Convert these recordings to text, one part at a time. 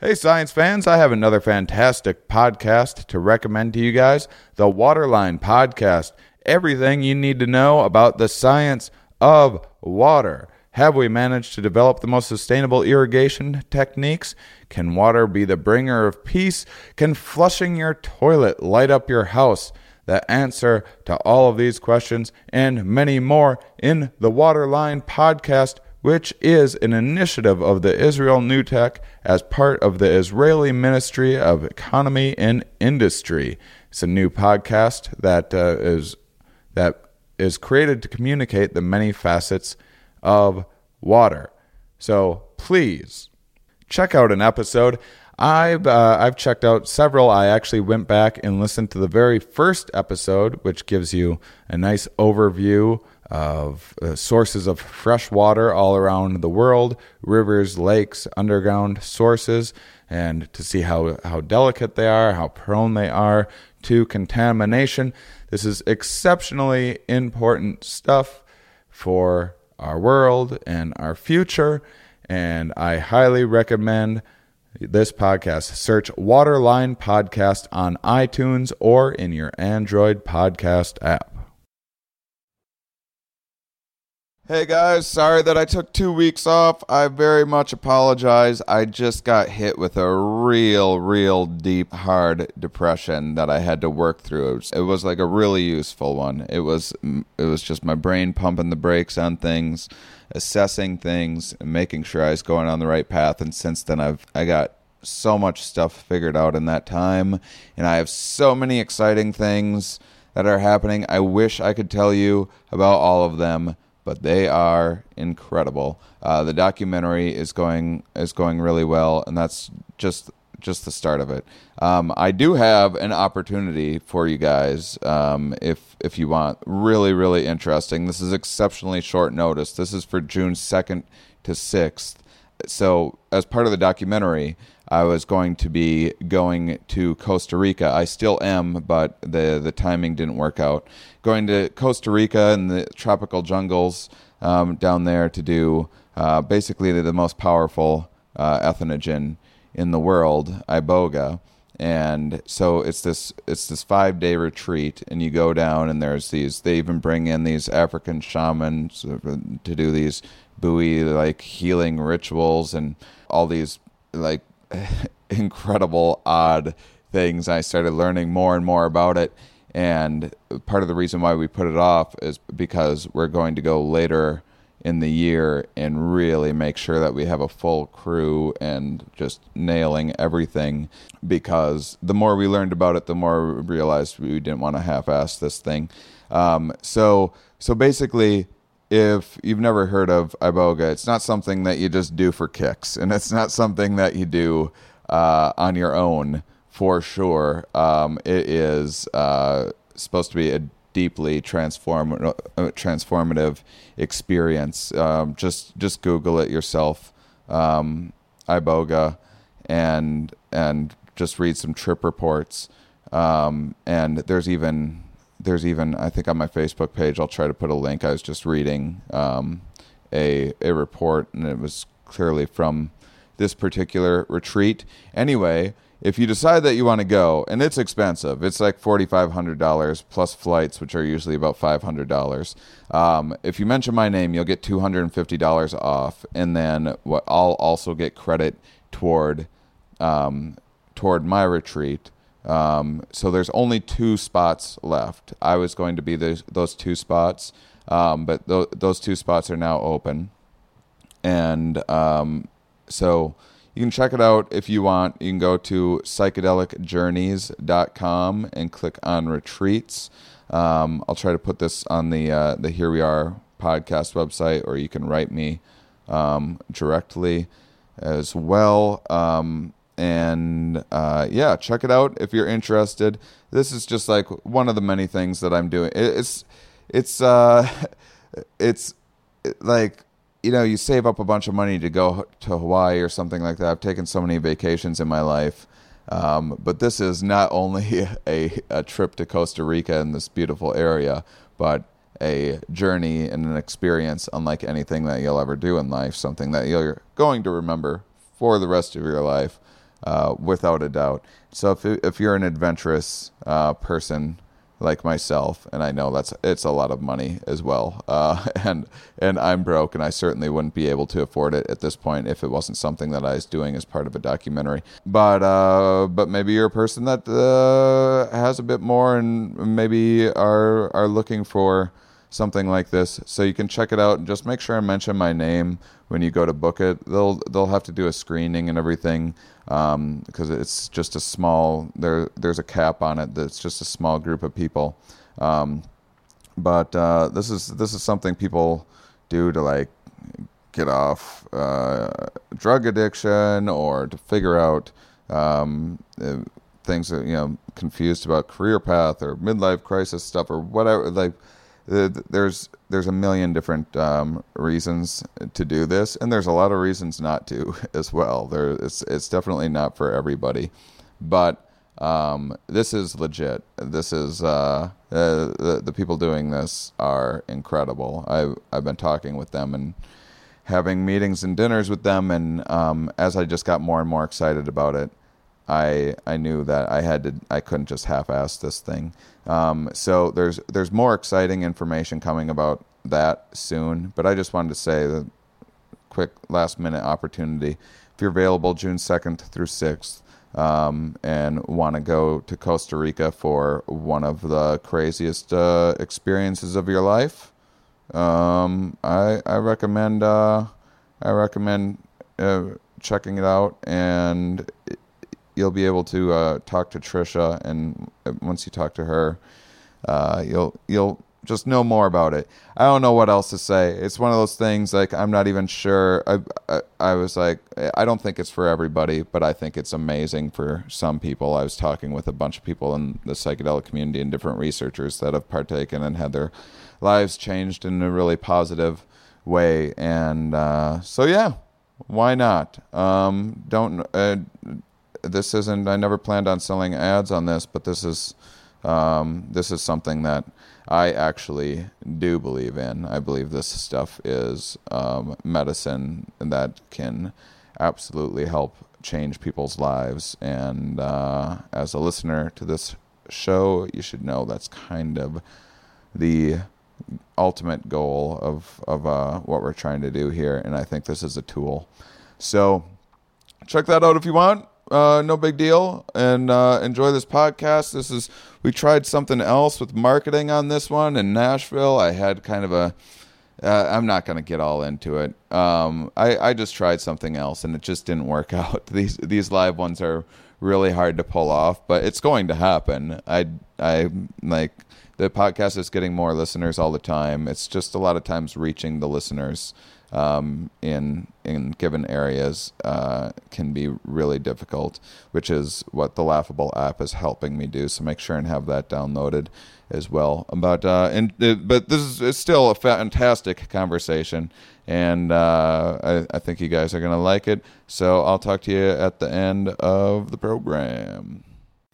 Hey, science fans, I have another fantastic podcast to recommend to you guys the Waterline Podcast. Everything you need to know about the science of water. Have we managed to develop the most sustainable irrigation techniques? Can water be the bringer of peace? Can flushing your toilet light up your house? The answer to all of these questions and many more in the Waterline Podcast which is an initiative of the Israel New Tech as part of the Israeli Ministry of Economy and Industry. It's a new podcast that uh, is that is created to communicate the many facets of water. So please check out an episode. I've uh, I've checked out several. I actually went back and listened to the very first episode, which gives you a nice overview of uh, sources of fresh water all around the world, rivers, lakes, underground sources, and to see how, how delicate they are, how prone they are to contamination. This is exceptionally important stuff for our world and our future, and I highly recommend this podcast. Search Waterline Podcast on iTunes or in your Android podcast app. Hey guys, sorry that I took two weeks off. I very much apologize. I just got hit with a real, real deep, hard depression that I had to work through. It was, it was like a really useful one. It was, it was just my brain pumping the brakes on things, assessing things, and making sure I was going on the right path. And since then, I've I got so much stuff figured out in that time, and I have so many exciting things that are happening. I wish I could tell you about all of them but they are incredible. Uh, the documentary is going is going really well, and that's just just the start of it. Um, I do have an opportunity for you guys um, if if you want. Really, really interesting. This is exceptionally short notice. This is for June second to sixth. So as part of the documentary, I was going to be going to Costa Rica. I still am, but the the timing didn't work out. Going to Costa Rica and the tropical jungles um, down there to do uh, basically the, most powerful uh, entheogen in the world, iboga. And so it's this it's this five day retreat, and you go down, and there's these. They even bring in these African shamans to do these Bwiti like healing rituals and all these like incredible, odd things. I started learning more and more about it. And part of the reason why we put it off is because we're going to go later in the year and really make sure that we have a full crew and just nailing everything because the more we learned about it the more we realized we didn't want to half-ass this thing um, so so basically if you've never heard of iboga, it's not something that you just do for kicks, and it's not something that you do uh, on your own for sure. Um, it is uh, supposed to be a deeply transform uh, transformative experience. Um, just just Google it yourself, um, iboga, and and just read some trip reports. Um, and there's even there's even I think on my Facebook page I'll try to put a link. I was just reading um, a a report and it was clearly from this particular retreat. Anyway, if you decide that you want to go, and it's expensive, it's like forty five hundred dollars plus flights, which are usually about five hundred dollars. Um, if you mention my name, you'll get two hundred and fifty dollars off, and then what I'll also get credit toward um, toward my retreat. Um, so there's only two spots left. I was going to be those those two spots, um, but th- those two spots are now open, and um, so you can check it out if you want. You can go to psychedelicjourneys.com and click on retreats. Um, I'll try to put this on the uh, the Here We Are podcast website, or you can write me um, directly as well. Um, and uh, yeah, check it out if you're interested. This is just like one of the many things that I'm doing. It's it's uh, it's like you know you save up a bunch of money to go to Hawaii or something like that. I've taken so many vacations in my life. Um, but this is not only a, a trip to Costa Rica in this beautiful area, but a journey and an experience unlike anything that you'll ever do in life, something that you're going to remember for the rest of your life. Uh, without a doubt. So if if you're an adventurous uh, person like myself, and I know that's it's a lot of money as well, uh, and and I'm broke, and I certainly wouldn't be able to afford it at this point if it wasn't something that I was doing as part of a documentary. But uh, but maybe you're a person that uh, has a bit more, and maybe are are looking for something like this. So you can check it out and just make sure I mention my name when you go to book it. They'll they'll have to do a screening and everything because um, it's just a small there there's a cap on it that's just a small group of people. Um, but uh, this is this is something people do to like get off uh, drug addiction or to figure out um, uh, things that you know confused about career path or midlife crisis stuff or whatever like there's there's a million different um, reasons to do this, and there's a lot of reasons not to as well. There, it's it's definitely not for everybody, but um, this is legit. This is uh, uh, the the people doing this are incredible. I I've been talking with them and having meetings and dinners with them, and um, as I just got more and more excited about it, I I knew that I had to I couldn't just half-ass this thing. Um, so there's there's more exciting information coming about that soon. But I just wanted to say the quick last minute opportunity. If you're available June 2nd through 6th um, and want to go to Costa Rica for one of the craziest uh, experiences of your life, um, I I recommend uh, I recommend uh, checking it out and you'll be able to uh, talk to Trisha, and uh, once you talk to her, uh, you'll you'll just know more about it. I don't know what else to say. It's one of those things like I'm not even sure. I, I, I was like I don't think it's for everybody, but I think it's amazing for some people. I was talking with a bunch of people in the psychedelic community and different researchers that have partaken and had their lives changed in a really positive way. And uh, so yeah, why not? Um, don't uh, this isn't. I never planned on selling ads on this, but this is um, this is something that I actually do believe in. I believe this stuff is um, medicine that can absolutely help change people's lives. And uh, as a listener to this show, you should know that's kind of the ultimate goal of of uh, what we're trying to do here. And I think this is a tool. So check that out if you want uh, no big deal, and uh, enjoy this podcast. This is we tried something else with marketing on this one in Nashville. I had kind of a. Uh, I'm not going to get all into it. Um, I, I just tried something else and it just didn't work out. These these live ones are really hard to pull off, but it's going to happen. I I like the podcast is getting more listeners all the time. It's just a lot of times reaching the listeners um, in in given areas uh, can be really difficult, which is what the Laughable app is helping me do. So make sure and have that downloaded as well. But uh, and uh, but this is still a fantastic conversation, and uh, I, I think you guys are gonna like it. So I'll talk to you at the end of the program.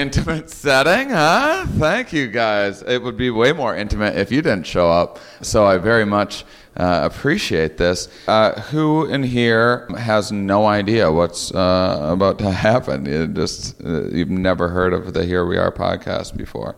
Intimate setting, huh? Thank you guys. It would be way more intimate if you didn't show up. So I very much uh, appreciate this. Uh, who in here has no idea what's uh, about to happen? You just uh, you've never heard of the Here We Are podcast before.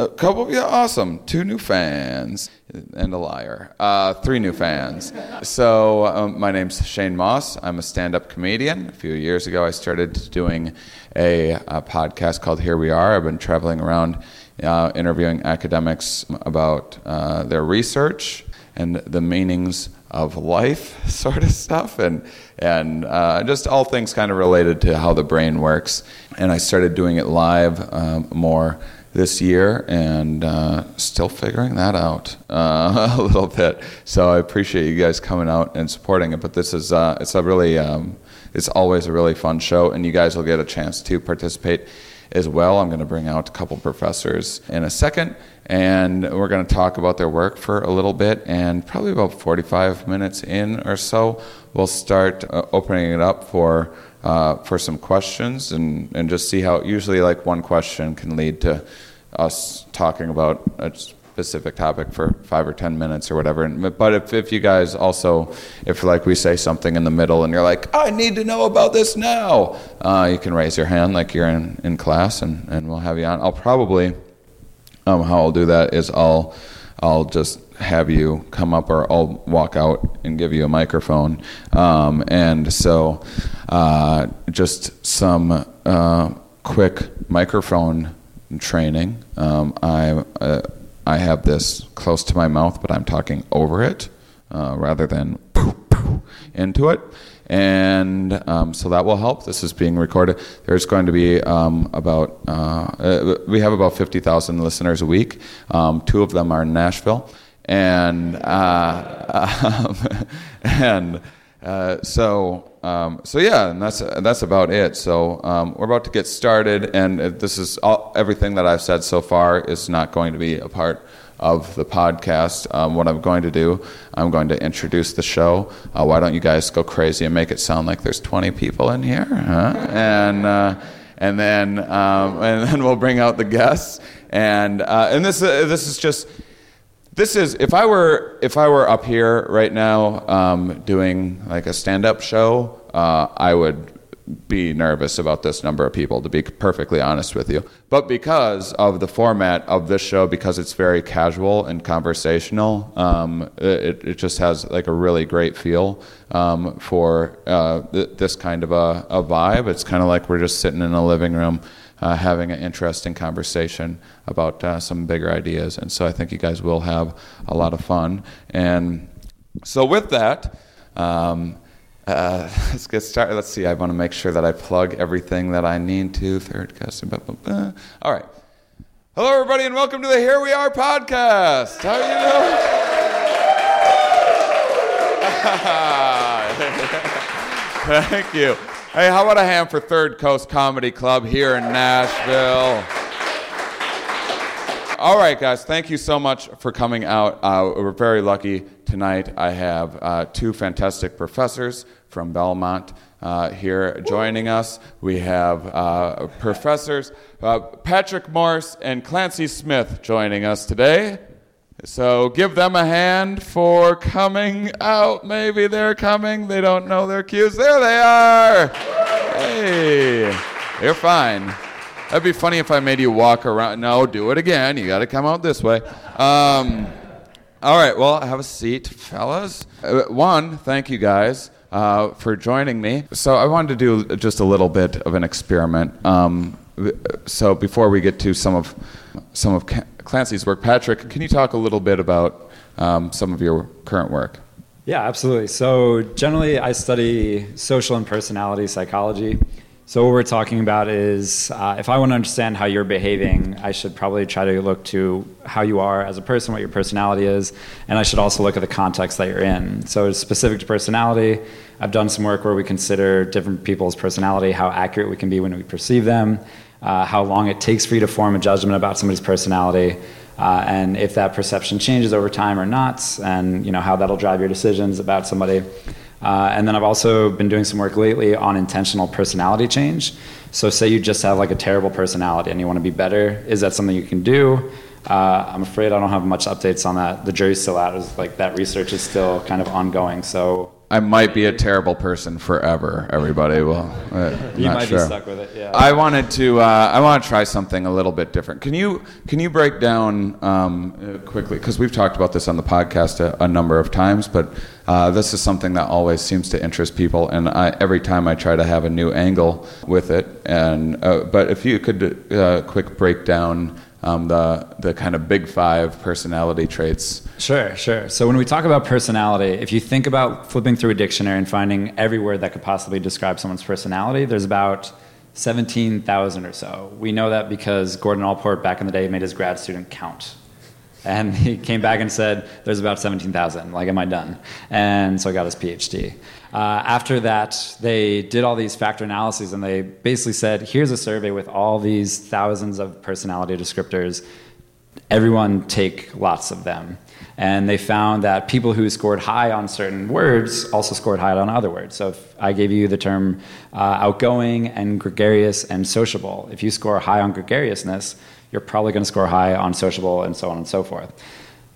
A couple of you, awesome. Two new fans and a liar. Uh, three new fans. So, um, my name's Shane Mauss. I'm a stand up comedian. A few years ago, I started doing a, a podcast called Here We Are. I've been traveling around uh, interviewing academics about uh, their research and the meanings of life, sort of stuff, and and uh, just all things kind of related to how the brain works. And I started doing it live um, more this year, and uh, still figuring that out uh, a little bit. So I appreciate you guys coming out and supporting it. But this is uh, it's a really um, it's always a really fun show, and you guys will get a chance to participate as well. I'm going to bring out a couple professors in a second, and we're going to talk about their work for a little bit. And probably about 45 minutes in or so, we'll start uh, opening it up for uh, for some questions and, and just see how usually like one question can lead to us talking about a specific topic for five or ten minutes or whatever. But if, if you guys also, if like we say something in the middle and you're like, I need to know about this now, uh, you can raise your hand like you're in, in class and, and we'll have you on. I'll probably, um, how I'll do that is I'll, I'll just have you come up or I'll walk out and give you a microphone. Um, and so uh, just some uh, quick microphone training. Um, I, uh, I have this close to my mouth, but I'm talking over it uh, rather than into it. And um, so that will help. This is being recorded. There's going to be um, about, uh, uh, we have about 50,000 listeners a week. Um, two of them are in Nashville. And, uh, and uh, so, um, so yeah, and that's that's about it. So um, we're about to get started, and this is all, everything that I've said so far is not going to be a part of the podcast. Um, what I'm going to do, I'm going to introduce the show. Uh, why don't you guys go crazy and make it sound like there's 20 people in here? Huh? And uh, and then um, and then we'll bring out the guests. And uh, and this uh, this is just this is if I were if I were up here right now um, doing like a stand-up show, uh, I would be nervous about this number of people, to be perfectly honest with you. But because of the format of this show, because it's very casual and conversational, um, it, it just has like a really great feel um, for uh, th- this kind of a, a vibe. It's kind of like we're just sitting in a living room uh, having an interesting conversation about uh, some bigger ideas. And so I think you guys will have a lot of fun. And so with that, um, uh, let's get started. Let's see. I want to make sure that I plug everything that I need to. Third custom. Blah, blah, blah. All right. Hello, everybody, and welcome to the Here We Are podcast. How are you doing? Thank you. Hey, how about a hand for Third Coast Comedy Club here in Nashville? All right, guys, thank you so much for coming out. Uh, we're very lucky tonight. I have uh, two fantastic professors from Belmont uh, here joining us. We have uh, professors uh, Patrick Morris and Clancy Smith joining us today. So give them a hand for coming out. Maybe they're coming. They don't know their cues. There they are. Hey, you're fine. That'd be funny if I made you walk around. No, do it again. You got to come out this way. Um, all right, well, have a seat, fellas. Uh, one, thank you guys uh, for joining me. So, I wanted to do just a little bit of an experiment. Um, so, before we get to some of some of Clancy's work. Patrick, can you talk a little bit about um, some of your current work? Yeah, absolutely. So, generally, I study social and personality psychology. So, what we're talking about is uh, if I want to understand how you're behaving, I should probably try to look to how you are as a person, what your personality is, and I should also look at the context that you're in. So, it's specific to personality. I've done some work where we consider different people's personality, how accurate we can be when we perceive them uh, how long it takes for you to form a judgment about somebody's personality, uh, and if that perception changes over time or not, and you know how that'll drive your decisions about somebody. Uh, and then I've also been doing some work lately on intentional personality change. So, say you just have like a terrible personality and you want to be better, is that something you can do? Uh, I'm afraid I don't have much updates on that. The jury's still out. It's like that research is still kind of ongoing. So I might be a terrible person forever. Everybody will. Uh, you might sure. be stuck with it. Yeah. I wanted to. Uh, I want to try something a little bit different. Can you Can you break down um, uh, quickly? Because we've talked about this on the podcast a, a number of times, but uh, this is something that always seems to interest people, and I, every time I try to have a new angle with it. And uh, but if you could uh, quick break down um, the the kind of big five personality traits. Sure, sure. So when we talk about personality, if you think about flipping through a dictionary and finding every word that could possibly describe someone's personality, there's about 17,000 or so. We know that because Gordon Allport back in the day made his grad student count And he came back and said, There's about 17,000. Like, am I done? And so I got his PhD. Uh, after that, they did all these factor analyses and they basically said, Here's a survey with all these thousands of personality descriptors. Everyone take lots of them. And they found that people who scored high on certain words also scored high on other words. So if I gave you the term uh, outgoing and gregarious and sociable, if you score high on gregariousness, you're probably going to score high on sociable and so on and so forth.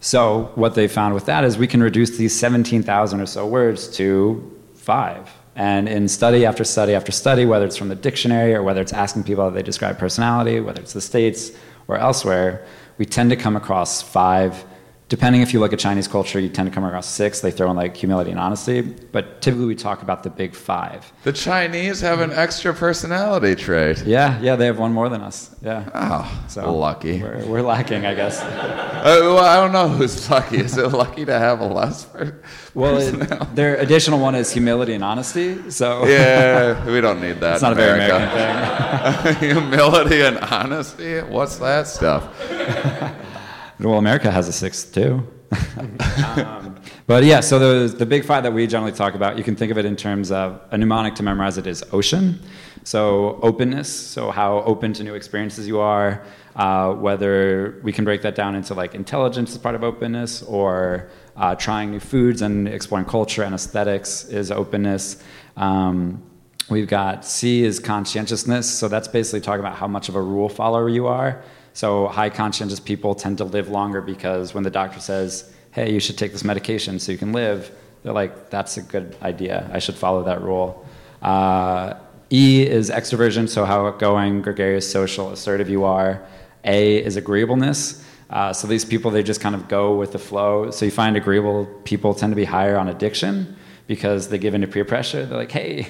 So what they found with that is we can reduce these 17,000 or so words to five. And in study after study after study, whether it's from the dictionary or whether it's asking people how they describe personality, whether it's the States or elsewhere, we tend to come across five depending if you look at Chinese culture, you tend to come across six. They throw in like humility and honesty, but typically we talk about the big five. The Chinese have an extra personality trait. Yeah, yeah, they have one more than us. Yeah. Oh, so lucky. We're, we're lacking, I guess. uh, well, I don't know who's lucky. Is it lucky to have a less? Per- well, it, their additional one is humility and honesty. So yeah, we don't need that. It's not America. a very American thing. humility and honesty. What's that stuff? Well, America has a sixth too. um, but yeah, so the, the big five that we generally talk about, you can think of it in terms of a mnemonic to memorize it is ocean. So openness, so how open to new experiences you are, uh, whether we can break that down into like intelligence as part of openness or uh, trying new foods and exploring culture and aesthetics is openness. Um, we've got C is conscientiousness, so that's basically talking about how much of a rule follower you are. So high conscientious people tend to live longer because when the doctor says, hey, you should take this medication so you can live, they're like, that's a good idea. I should follow that rule. Uh, e is extroversion, so how outgoing, gregarious, social, assertive you are. A is agreeableness. Uh, so these people, they just kind of go with the flow. So you find agreeable people tend to be higher on addiction because they give into peer pressure. They're like, hey,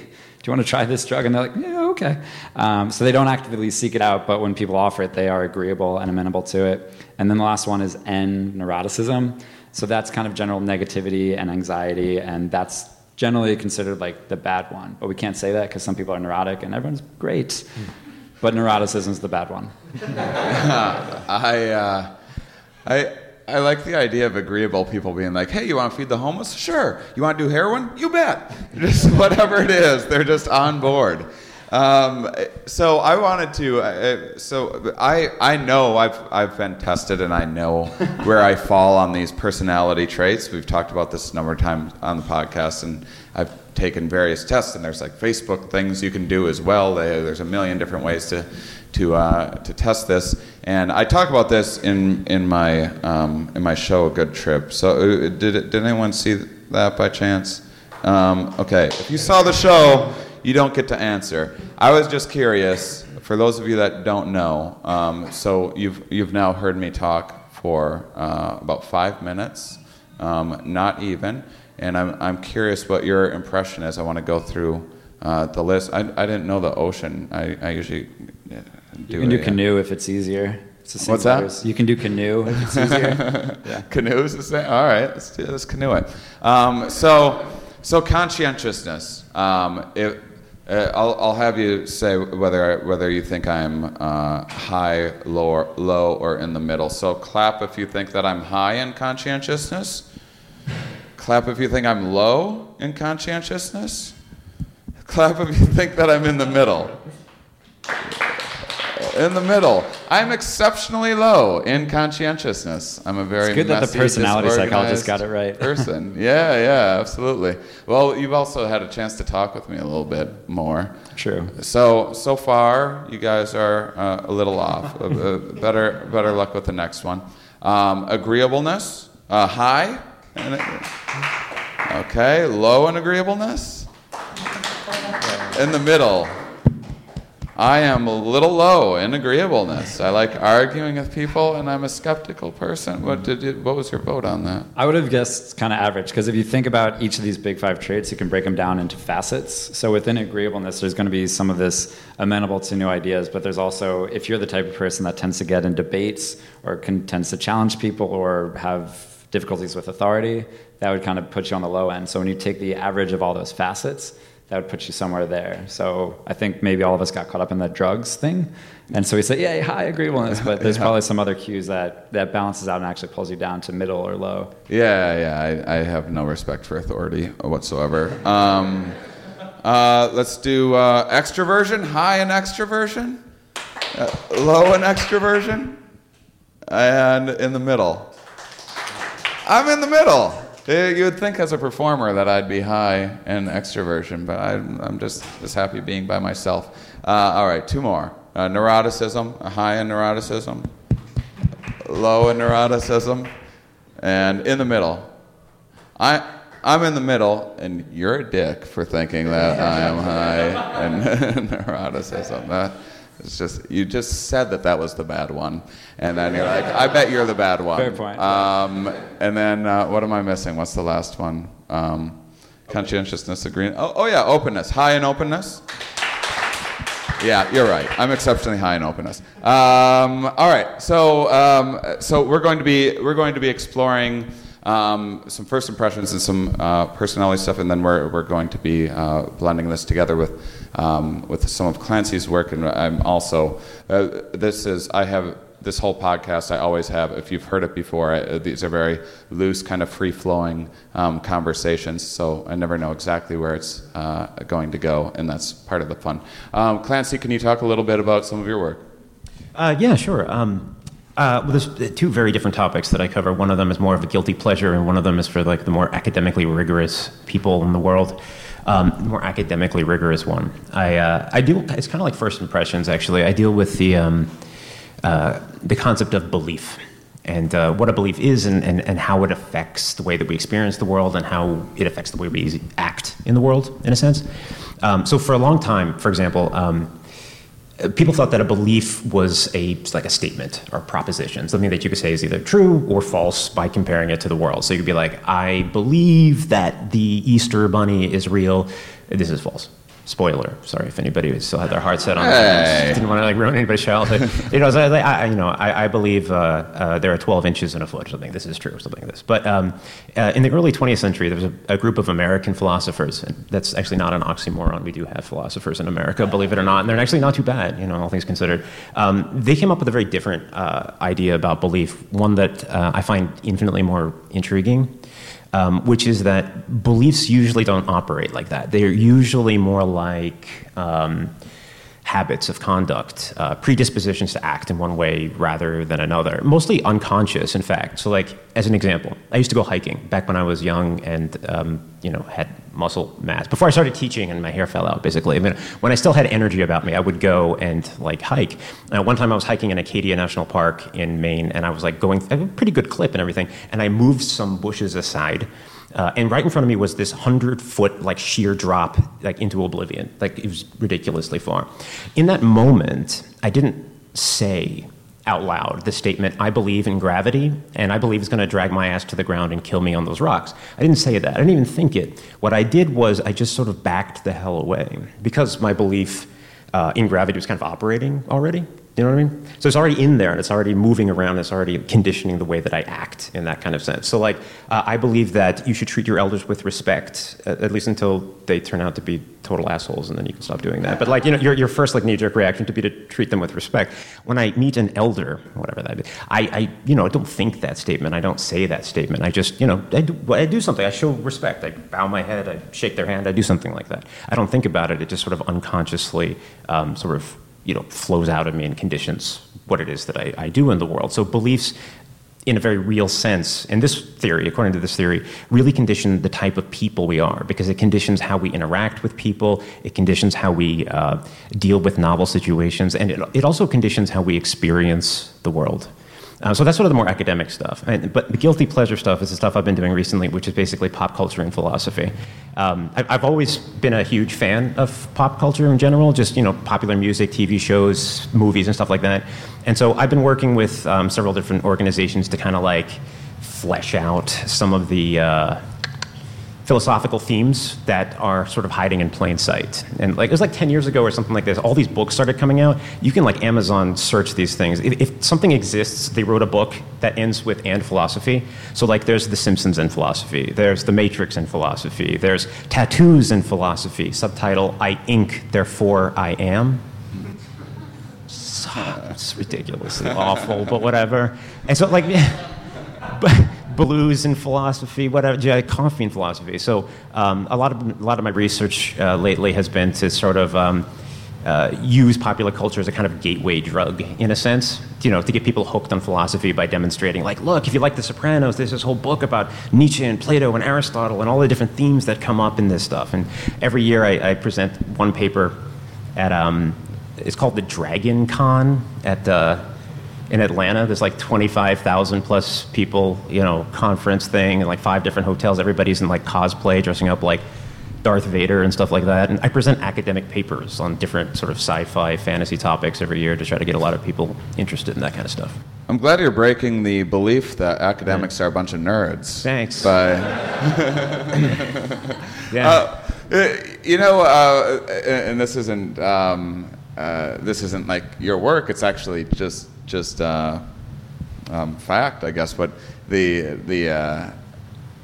you want to try this drug? And they're like, yeah, okay. Um, so they don't actively seek it out, but when people offer it, they are agreeable and amenable to it. And then the last one is N, neuroticism. So that's kind of general negativity and anxiety, and that's generally considered like the bad one. But we can't say that because some people are neurotic and everyone's great. But neuroticism is the bad one. I, uh, I, I like the idea of agreeable people being like, hey, you want to feed the homeless? Sure. You want to do heroin? You bet. Just whatever it is, they're just on board. Um, so I wanted to. Uh, so I I know I've I've been tested and I know where I fall on these personality traits. We've talked about this a number of times on the podcast, and I've taken various tests. And there's like Facebook things you can do as well. They, there's a million different ways to to uh, to test this. And I talk about this in in my um, in my show, A Good Trip. So uh, did did anyone see that by chance? Um, okay, if you saw the show, you don't get to answer. I was just curious. For those of you that don't know, um, so you've you've now heard me talk for uh, about five minutes, um, not even, and I'm I'm curious what your impression is. I want to go through uh, the list. I, I didn't know the ocean. I, I usually you can do it, canoe yeah. if it's easier. It's What's that? You can do canoe if it's easier. yeah. Canoe is the same. All right, let's do let's canoe it. Um, so, so conscientiousness. Um, it, uh, I'll, I'll have you say whether whether you think I'm uh, high, low, or, low, or in the middle. So clap if you think that I'm high in conscientiousness. Clap if you think I'm low in conscientiousness. Clap if you think that I'm in the middle in the middle. I'm exceptionally low in conscientiousness. I'm a very it's good that the personality psychologist got it right. person. Yeah, yeah, absolutely. Well, you've also had a chance to talk with me a little bit more. True. So so far, you guys are uh, a little off. uh, uh better better luck with the next one. Um, agreeableness, uh, high. Okay, low in agreeableness. In the middle. I am a little low in agreeableness. I like arguing with people, and I'm a skeptical person. What did you, what was your vote on that? I would have guessed kind of average because if you think about each of these big five traits, you can break them down into facets. So within agreeableness, there's going to be some of this amenable to new ideas, but there's also if you're the type of person that tends to get in debates or can, tends to challenge people or have difficulties with authority, that would kind of put you on the low end. So when you take the average of all those facets, that would put you somewhere there. So I think maybe all of us got caught up in the drugs thing. And so we say, yeah, high agreeableness, but there's yeah. probably some other cues that, that balances out and actually pulls you down to middle or low. Yeah, yeah, I, I have no respect for authority whatsoever. Um, uh, let's do uh, extroversion, high in extroversion, uh, low in extroversion, and in the middle. I'm in the middle. You would think as a performer that I'd be high in extroversion, but I'm, I'm just, just happy being by myself. Uh, all right, two more. Uh, neuroticism, high in neuroticism, low in neuroticism, and in the middle. I, I'm in the middle, and you're a dick for thinking that I am high in neuroticism. It's just you just said that that was the bad one, and then you're like, I bet you're the bad one. Fair point. Um, and then uh, what am I missing? What's the last one? Um, conscientiousness, agreement. Oh, oh yeah, openness. High in openness. Yeah, you're right. I'm exceptionally high in openness. Um, all right, so um, so we're going to be we're going to be exploring um, some first impressions and some uh, personality stuff, and then we're, we're going to be uh, blending this together with um, with some of Clancy's work. And I'm also uh, this is I have this whole podcast I always have. If you've heard it before, I, these are very loose, kind of free flowing um, conversations. So I never know exactly where it's uh, going to go, and that's part of the fun. Um, Clancy, can you talk a little bit about some of your work? Uh, yeah, sure. Um, uh, well, there's two very different topics that I cover. One of them is more of a guilty pleasure, and one of them is for like the more academically rigorous people in the world. Um, more academically rigorous one. I uh, I deal. It's kind of like first impressions. Actually, I deal with the um, uh, the concept of belief and uh, what a belief is, and, and, and how it affects the way that we experience the world, and how it affects the way we act in the world, in a sense. Um, so, for a long time, for example. Um, people thought that a belief was a like a statement or proposition, something that you could say is either true or false by comparing it to the world. So you could be like, I believe that the Easter bunny is real. This is false spoiler. Sorry if anybody still had their heart set on hey. Didn't want to like ruin anybody's childhood. you know, I, I, you know, I, I believe uh, uh, there are 12 inches in a foot or something. This is true, or something like this. But um, uh, in the early 20th century, there was a, a, group of American philosophers. And that's actually not an oxymoron. We do have philosophers in America, believe it or not, and they're actually not too bad. You know, all things considered. Um, they came up with a very different uh, idea about belief. One that uh, I find infinitely more intriguing um, which is that beliefs usually don't operate like that. They're usually more like um, habits of conduct, uh, predispositions to act in one way rather than another, mostly unconscious, in fact. So, like as an example, I used to go hiking back when I was young and um, you know had muscle mass before I started teaching and my hair fell out. Basically, I mean, when I still had energy about me, I would go and like hike. Uh, one time I was hiking in Acadia National Park in Maine, and I was like going a pretty good clip and everything, and I moved some bushes aside uh, and right in front of me was this hundred foot like sheer drop like into oblivion. Like it was ridiculously far. In that moment, I didn't say out loud the statement, I believe in gravity, and I believe it's going to drag my ass to the ground and kill me on those rocks. I didn't say that. I didn't even think it. What I did was I just sort of backed the hell away because my belief uh, in gravity was kind of operating already. You know what I mean? So it's already in there and it's already moving around. It's already conditioning the way that I act in that kind of sense. So, like, uh, I believe that you should treat your elders with respect, at, at, least until they turn out to be total assholes, and then you can stop doing that. But, like, you know, your, your first, like, knee jerk reaction to be to treat them with respect. When I meet an elder, whatever that is, I, I, you know, I don't think that statement. I don't say that statement. I just, you know, I do, I do something. I show respect. I bow my head. I shake their hand. I do something like that. I don't think about it. It just sort of unconsciously um, sort of you know, flows out of me and conditions what it is that I, I do in the world. So beliefs in a very real sense, in this theory, according to this theory, really condition the type of people we are because it conditions how we interact with people, it conditions how we uh, deal with novel situations, and it, it also conditions how we experience the world. Uh, so that's sort of the more academic stuff. And, but the guilty pleasure stuff is the stuff I've been doing recently, which is basically pop culture and philosophy. Um, I, I've always been a huge fan of pop culture in general, just you know, popular music, TV shows, movies, and stuff like that. And so I've been working with um, several different organizations to kind of like flesh out some of the. Uh, philosophical themes that are sort of hiding in plain sight. And like it was like 10 years ago or something like this, all these books started coming out. You can like Amazon search these things. If, if something exists, they wrote a book that ends with and philosophy. So like there's The Simpsons in philosophy, there's The Matrix in philosophy, there's tattoos in philosophy, subtitle I ink, therefore I am. It's ridiculously awful, but whatever. And so like but blues in philosophy, whatever, coffee in philosophy. So um, a lot of a lot of my research uh, lately has been to sort of um, uh, use popular culture as a kind of gateway drug, in a sense, you know, to get people hooked on philosophy by demonstrating, like, look, if you like The Sopranos, there's this whole book about Nietzsche and Plato and Aristotle and all the different themes that come up in this stuff. And every year I, I present one paper at um, it's called the Dragon Con at. Uh, in Atlanta. There's like 25,000 plus people, you know, conference thing, and like five different hotels. Everybody's in like cosplay, dressing up like Darth Vader and stuff like that. And I present academic papers on different sort of sci-fi, fantasy topics every year to try to get a lot of people interested in that kind of stuff. I'm glad you're breaking the belief that academics are a bunch of nerds. Thanks. By Yeah. Uh, you know, uh, and this isn't um, uh, this isn't like your work. It's actually just just uh, um, fact, I guess. But the the uh,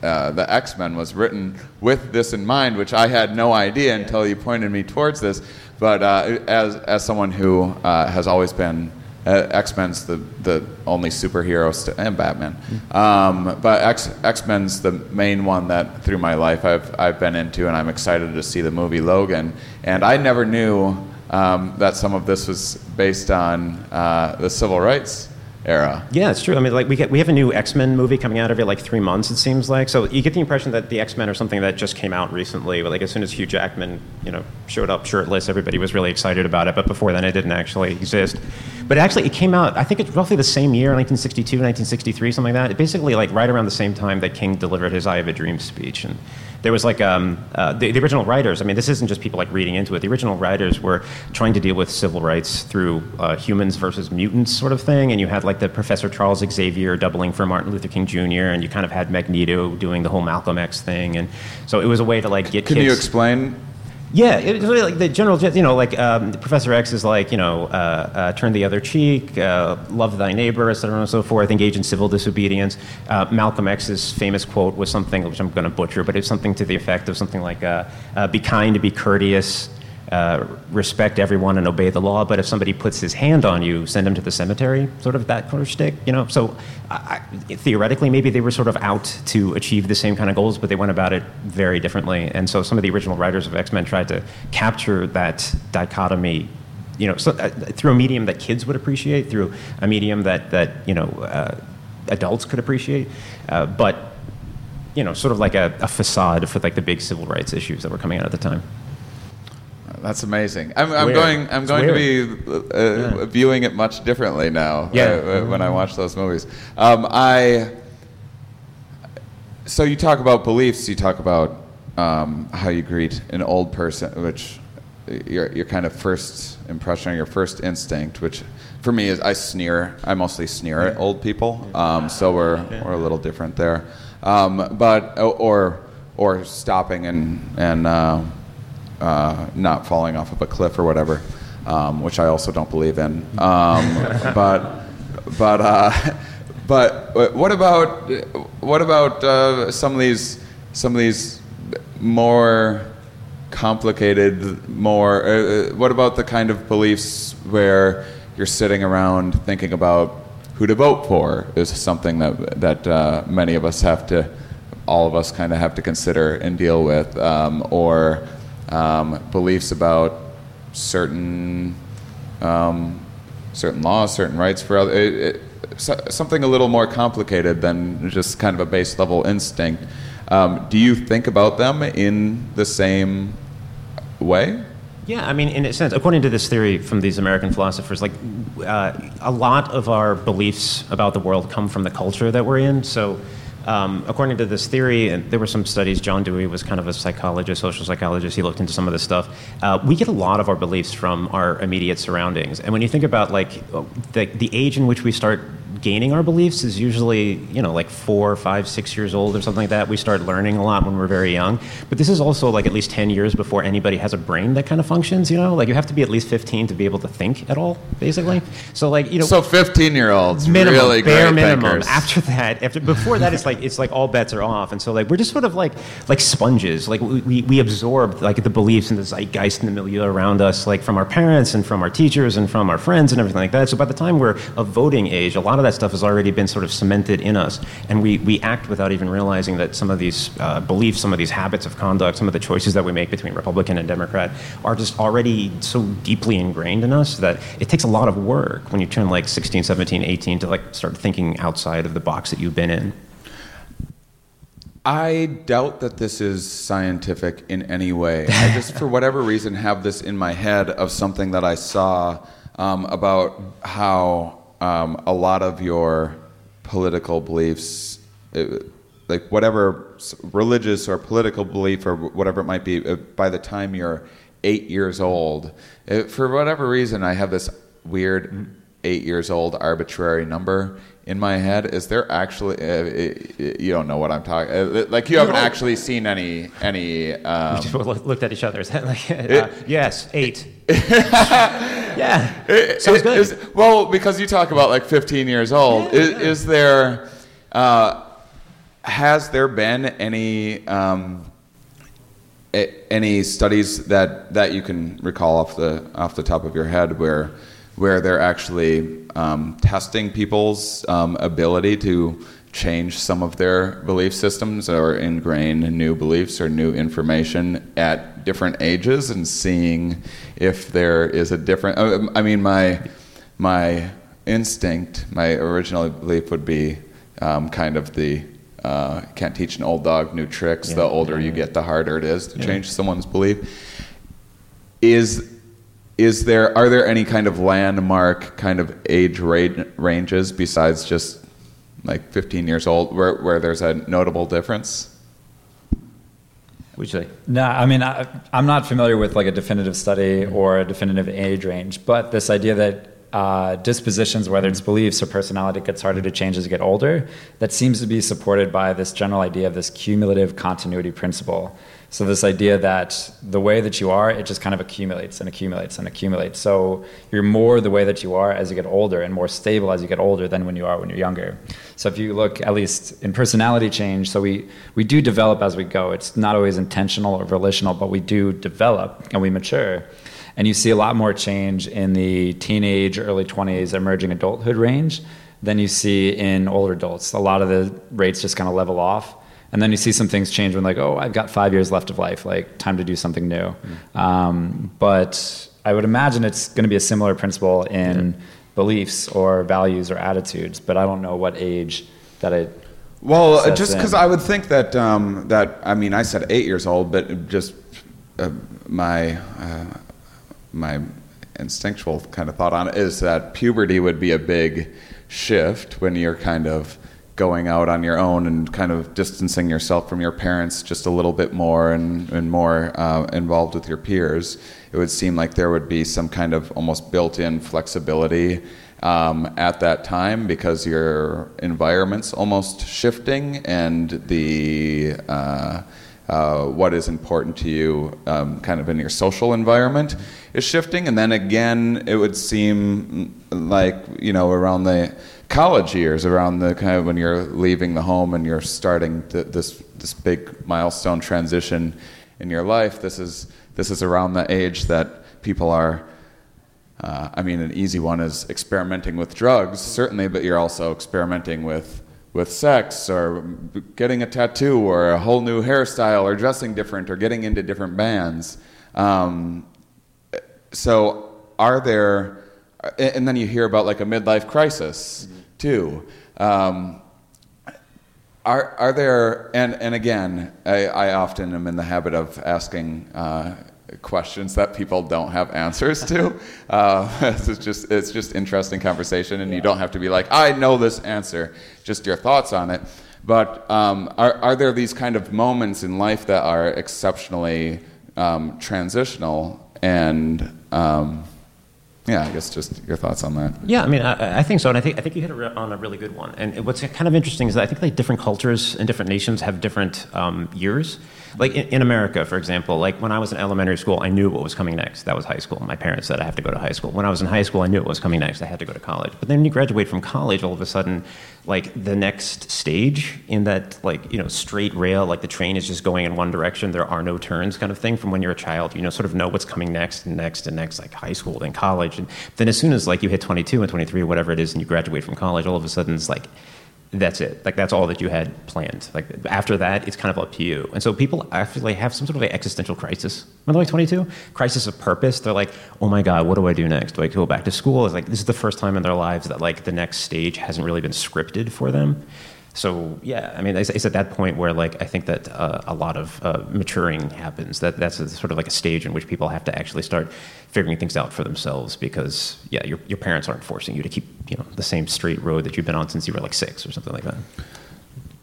uh, the X Men was written with this in mind, which I had no idea until you pointed me towards this. But uh, as as someone who uh, has always been uh, X Men's the the only superhero st- and Batman, um, but X X Men's the main one that through my life I've I've been into, and I'm excited to see the movie Logan. And I never knew um, that some of this was based on uh, the civil rights era. Yeah, it's true. I mean, like we get we have a new X Men movie coming out every like three months. It seems like so you get the impression that the X Men are something that just came out recently. But like as soon as Hugh Jackman, you know, showed up shirtless, everybody was really excited about it. But before then, it didn't actually exist. But actually, it came out. I think it's roughly the same year, 1962, 1963, something like that. It basically like right around the same time that King delivered his "I Have a Dream" speech and. There was like um, uh, the, the original writers. I mean, this isn't just people like reading into it. The original writers were trying to deal with civil rights through uh, humans versus mutants sort of thing. And you had like the Professor Charles Xavier doubling for Martin Luther King Jr. And you kind of had Magneto doing the whole Malcolm X thing. And so it was a way to like get Can kids. you explain? Yeah, it was really like the general, you know, like um, Professor X is like, you know, uh, uh, turn the other cheek, uh, love thy neighbor, et cetera, and so forth, engage in civil disobedience. Uh, Malcolm X's famous quote was something, which I'm going to butcher, but it's something to the effect of something like, uh, uh, be kind, be courteous, uh, respect everyone and obey the law, but if somebody puts his hand on you, send him to the cemetery, sort of that kind of shtick, you know? So I, theoretically, maybe they were sort of out to achieve the same kind of goals, but they went about it very differently. And so some of the original writers of X Men tried to capture that dichotomy. You know, so, uh, through a medium that kids would appreciate, through a medium that that you know uh, adults could appreciate, uh, but you know, sort of like a, a facade for like the big civil rights issues that were coming out at the time. That's amazing. I'm, I'm going. I'm going to be uh, viewing it much differently now. Yeah. uh, when I watch those movies. Um, I. So you talk about beliefs. You talk about um, how you greet an old person, which your your kind of first impression, or your first instinct, which for me is I sneer. I mostly sneer at old people. Um, so we're we're a little different there. Um, but or or stopping and and. Uh, uh, not falling off of a cliff or whatever, um, which I also don't believe in. Um, but but uh, but what about what about uh, some of these some of these more complicated, more? Uh, what about the kind of beliefs where you're sitting around thinking about who to vote for? Is something that that uh, many of us have to, all of us kind of have to consider and deal with, um, or um, beliefs about certain um, certain laws, certain rights for other. It, it, so, something a little more complicated than just kind of a base level instinct. Um, do you think about them in the same way? Yeah, I mean, in a sense, according to this theory from these American philosophers, like uh, a lot of our beliefs about the world come from the culture that we're in. So, um, according to this theory, and there were some studies. John Dewey was kind of a psychologist, social psychologist. He looked into some of this stuff. Uh, we get a lot of our beliefs from our immediate surroundings. And when you think about like the, the age in which we start gaining our beliefs is usually, you know, like four, five, six years old or something like that. We start learning a lot when we're very young. But this is also like at least 10 years before anybody has a brain that kind of functions, you know? Like you have to be at least 15 to be able to think at all, basically. So like, you know. So 15 year olds, minimum, really bare great minimum. thinkers. After that, after before that, it's like it's like all bets are off, and so like we're just sort of like like sponges. Like we, we, we absorb like the beliefs and the zeitgeist and the milieu around us, like from our parents and from our teachers and from our friends and everything like that. So by the time we're of voting age, a lot of that stuff has already been sort of cemented in us, and we we act without even realizing that some of these uh, beliefs, some of these habits of conduct, some of the choices that we make between Republican and Democrat are just already so deeply ingrained in us that it takes a lot of work when you turn like 16, 17, 18 to like start thinking outside of the box that you've been in. I doubt that this is scientific in any way. I just, for whatever reason, have this in my head of something that I saw um, about how um, a lot of your political beliefs, uh, like whatever religious or political belief or whatever it might be, uh, by the time you're eight years old, uh, for whatever reason, I have this weird eight years old arbitrary number in my head. Is there actually? Uh, uh, you don't know what I'm talking. Uh, like you haven't actually seen any any. Um, Just looked at each other. Is that like, uh, yes, eight. yeah, sounds good. Is, well, because you talk about like 15 years old, is, is there, uh, has there been any um, a, any studies that, that you can recall off the off the top of your head where where they're actually um, testing people's um, ability to change some of their belief systems or ingrain new beliefs or new information at different ages and seeing if there is a different uh, I mean my my instinct my original belief would be um, kind of the uh, can't teach an old dog new tricks. The older you get the harder it is to change someone's belief. Is is there are there any kind of landmark kind of age ra- ranges besides just like 15 years old where, where there's a notable difference Would you say? No, I mean, I, I'm not familiar with like a definitive study or a definitive age range, but this idea that uh, dispositions, whether it's beliefs or personality, gets harder to change as you get older, that seems to be supported by this general idea of this cumulative continuity principle. So, this idea that the way that you are, it just kind of accumulates and accumulates and accumulates. So, you're more the way that you are as you get older and more stable as you get older than when you are when you're younger. So, if you look at least in personality change, so we, we do develop as we go. It's not always intentional or volitional, but we do develop and we mature. And you see a lot more change in the teenage, early 20s, emerging adulthood range than you see in older adults. A lot of the rates just kind of level off. And then you see some things change when, like, oh, I've got five years left of life, like, time to do something new. Um, but I would imagine it's going to be a similar principle in beliefs or values or attitudes, but I don't know what age that it. Well, just because. I would think that um, that I mean I said eight years old, but just uh, my uh, my instinctual kind of thought on it is that puberty would be a big shift when you're kind of going out on your own and kind of distancing yourself from your parents just a little bit more and, and more uh, involved with your peers. It would seem like there would be some kind of almost built-in flexibility um, at that time because your environment's almost shifting and the uh, uh, what is important to you um, kind of in your social environment is shifting. And then again it would seem like you know around the college years around the kind of when you're leaving the home and you're starting th- this this big milestone transition in your life this is this is around the age that people are uh, I mean, an easy one is experimenting with drugs, certainly, but you're also experimenting with with sex or getting a tattoo or a whole new hairstyle or dressing different or getting into different bands. Um, so, are there? And then you hear about like a midlife crisis too. Um, are, are there, and, and again, I, I often am in the habit of asking uh, questions that people don't have answers to. Uh, it's, just, it's just interesting conversation, and you don't have to be like, I know this answer, just your thoughts on it. But um, are, are there these kind of moments in life that are exceptionally um, transitional and um, yeah, I guess just your thoughts on that. Yeah, I mean, I, I think so, and I think I think you hit it re- on a really good one. And what's kind of interesting is that I think like different cultures and different nations have different um, years. Like in, in America, for example, like when I was in elementary school, I knew what was coming next. That was high school. My parents said I have to go to high school. When I was in high school, I knew what was coming next. I had to go to college. But then when you graduate from college, all of a sudden, like the next stage in that like you know straight rail, like the train is just going in one direction. There are no turns, kind of thing. From when you're a child, you know, sort of know what's coming next and next and next, like high school, then college, and then as soon as like you hit 22 and 23 or whatever it is, and you graduate from college, all of a sudden it's like that's it. Like that's all that you had planned. Like after that, it's kind of up to you. And so people actually have some sort of like existential crisis when they're like 22, crisis of purpose. They're like, oh my god, what do I do next? Do I go back to school? It's like this is the first time in their lives that like the next stage hasn't really been scripted for them. So yeah, I mean, it's, it's at that point where like I think that uh, a lot of uh, maturing happens. That that's a, sort of like a stage in which people have to actually start figuring things out for themselves because yeah, your your parents aren't forcing you to keep you know the same straight road that you've been on since you were like six or something like that.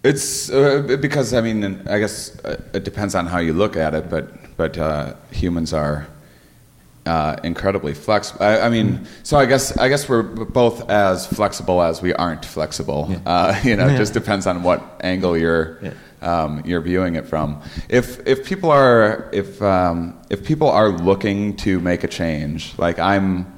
It's uh, because I mean I guess uh, it depends on how you look at it, but but uh, humans are uh, incredibly flexible. I, I, mean, so I guess I guess we're both as flexible as we aren't flexible. Yeah. Uh, you know, yeah. it just depends on what angle you're yeah. um, you're viewing it from. If if people are if um, if people are looking to make a change, like I'm.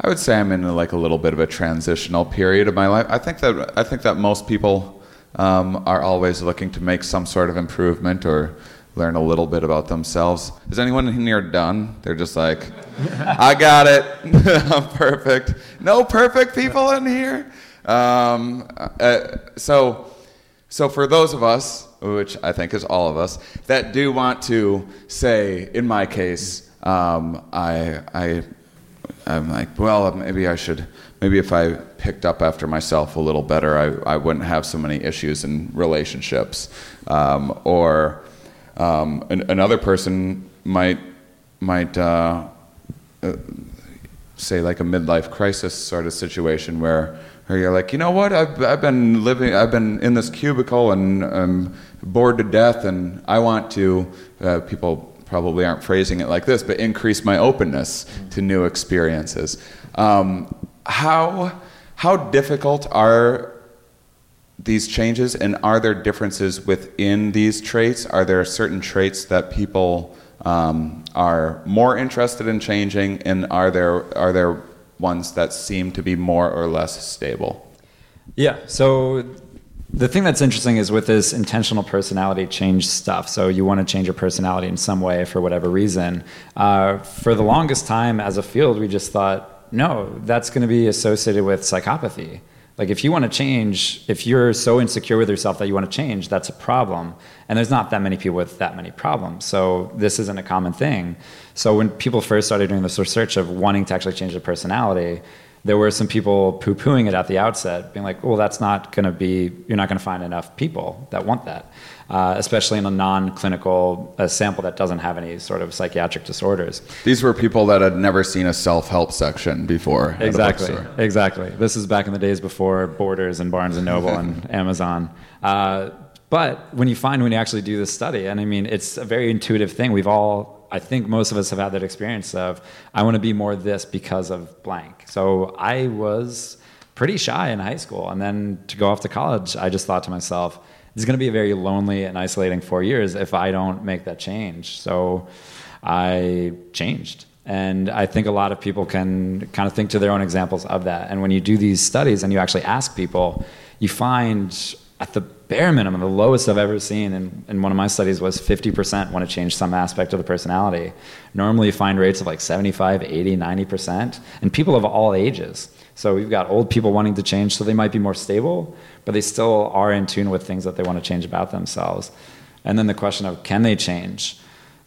I would say I'm in like a little bit of a transitional period of my life. I think that I think that most people um, are always looking to make some sort of improvement or learn a little bit about themselves. Is anyone in here done? They're just like, I got it. I'm perfect. No perfect people in here. Um, uh, so, so for those of us, which I think is all of us, that do want to say, in my case, um, I, I, I'm like, well, maybe I should. Maybe if I picked up after myself a little better, I, I wouldn't have so many issues in relationships, um, or um, an, another person might might uh, uh, say like a midlife crisis sort of situation where, where you're like, you know what, I've, I've been living, I've been in this cubicle and I'm bored to death, and I want to. Uh, people probably aren't phrasing it like this, but increase my openness to new experiences. Um, how how difficult are these changes, and are there differences within these traits? Are there certain traits that people um, are more interested in changing, and are there are there ones that seem to be more or less stable? Yeah. So the thing that's interesting is with this intentional personality change stuff. So you want to change your personality in some way for whatever reason. Uh, for the longest time, as a field, we just thought, no, that's going to be associated with psychopathy. Like if you want to change, if you're so insecure with yourself that you want to change, that's a problem. And there's not that many people with that many problems. So this isn't a common thing. So when people first started doing this research of wanting to actually change their personality, there were some people poo-pooing it at the outset, being like, "Well, that's not going to be. You're not going to find enough people that want that." Uh, especially in a non-clinical a sample that doesn't have any sort of psychiatric disorders. These were people that had never seen a self-help section before. Exactly, exactly. This is back in the days before Borders and Barnes and Noble and Amazon. Uh, but when you find when you actually do this study, and I mean, it's a very intuitive thing. We've all, I think, most of us have had that experience of, I want to be more this because of blank. So I was pretty shy in high school, and then to go off to college, I just thought to myself it's going to be a very lonely and isolating four years if I don't make that change. So I changed. And I think a lot of people can kind of think to their own examples of that. And when you do these studies and you actually ask people, you find at the bare minimum, the lowest I've ever seen in, in one of my studies was 50% want to change some aspect of the personality. Normally, you find rates of like 75, 80, 90%, and people of all ages. So we've got old people wanting to change, so they might be more stable, but they still are in tune with things that they want to change about themselves. And then the question of can they change?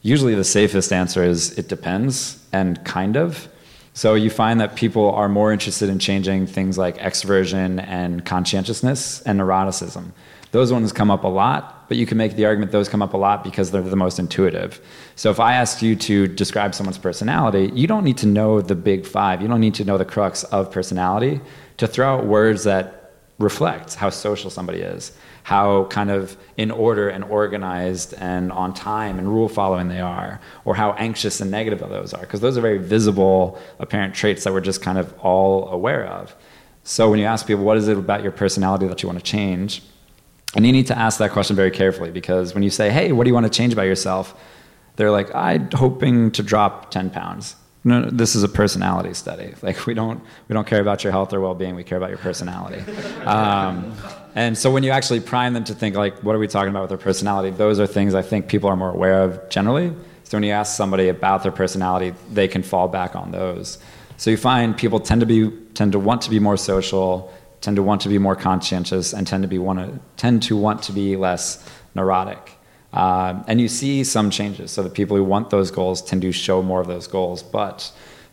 Usually the safest answer is it depends and kind of. So you find that people are more interested in changing things like extroversion and conscientiousness and neuroticism. Those ones come up a lot, but you can make the argument those come up a lot because they're the most intuitive. So if I asked you to describe someone's personality, you don't need to know the big five. You don't need to know the crux of personality to throw out words that reflect how social somebody is, how kind of in order and organized and on time and rule following they are, or how anxious and negative those are, because those are very visible, apparent traits that we're just kind of all aware of. So when you ask people, what is it about your personality that you want to change? And you need to ask that question very carefully because when you say, hey, what do you want to change about yourself? They're like, I'm hoping to drop 10 pounds. No, no, this is a personality study. Like we don't we don't care about your health or well-being. We care about your personality. Um, and so when you actually prime them to think like, what are we talking about with their personality? Those are things I think people are more aware of generally. So when you ask somebody about their personality, they can fall back on those. So you find people tend to be tend to want to be more social, tend to want to be more conscientious, and tend to be want to tend to want to be less neurotic. Um, and you see some changes. So the people who want those goals tend to show more of those goals. But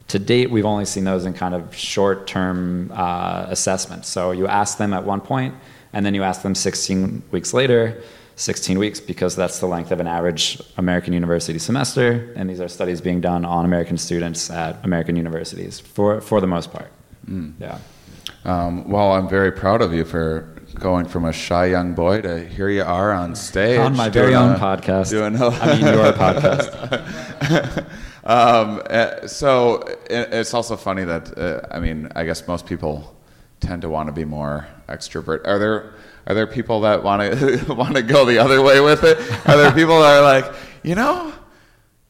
to date, we've only seen those in kind of short term uh, assessments. So you ask them at one point, and then you ask them 16 weeks later. 16 weeks because that's the length of an average American university semester, and these are studies being done on American students at American universities for, for the most part. Mm. Yeah. Um, well, I'm very proud of you for going from a shy young boy to here you are on stage on my very own a, podcast. Doing a, I mean your podcast. um, eh, so it's also funny that uh, I mean I guess most people tend to want to be more extrovert. Are there are there people that want to want to go the other way with it? Are there people that are like you know?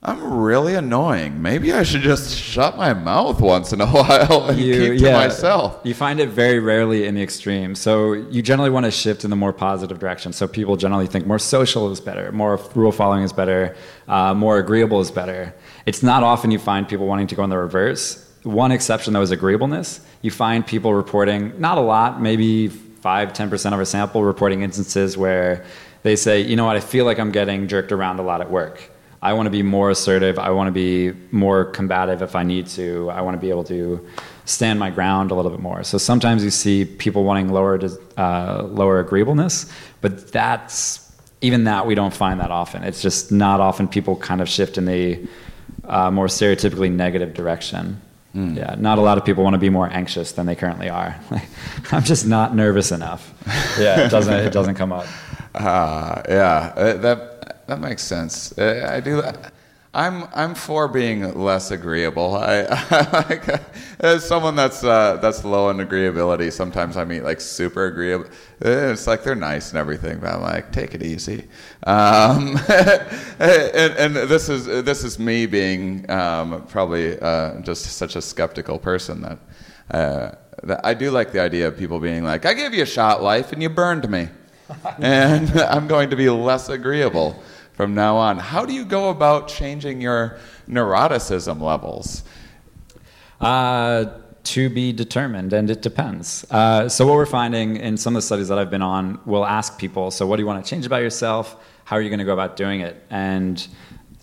I'm really annoying. Maybe I should just shut my mouth once in a while and you, keep to yeah, myself. You find it very rarely in the extreme. So you generally want to shift in the more positive direction. So people generally think more social is better, more rule following is better, uh, more agreeable is better. It's not often you find people wanting to go in the reverse. One exception though is agreeableness. You find people reporting, not a lot, maybe 5 10% of a sample reporting instances where they say, you know what, I feel like I'm getting jerked around a lot at work I want to be more assertive. I want to be more combative if I need to. I want to be able to stand my ground a little bit more. So sometimes you see people wanting lower uh, lower agreeableness, but that's even that we don't find that often. It's just not often people kind of shift in the uh, more stereotypically negative direction. Mm. Yeah, not a lot of people want to be more anxious than they currently are. I'm just not nervous enough. Yeah, it doesn't it doesn't come up. Uh, yeah, that that makes sense. Uh, I do. I'm I'm for being less agreeable. I, I like, as someone that's uh, that's low in agreeability. Sometimes I meet like super agreeable. Uh, it's like they're nice and everything, but I'm like, take it easy. Um, and, and, this is this is me being um, probably uh, just such a skeptical person that, uh, that I do like the idea of people being like, I gave you a shot, life, and you burned me, and I'm going to be less agreeable from now on. How do you go about changing your neuroticism levels? Uh, to be determined, and it depends. Uh, so, what we're finding in some of the studies that I've been on, we'll ask people, so what do you want to change about yourself? How are you going to go about doing it? And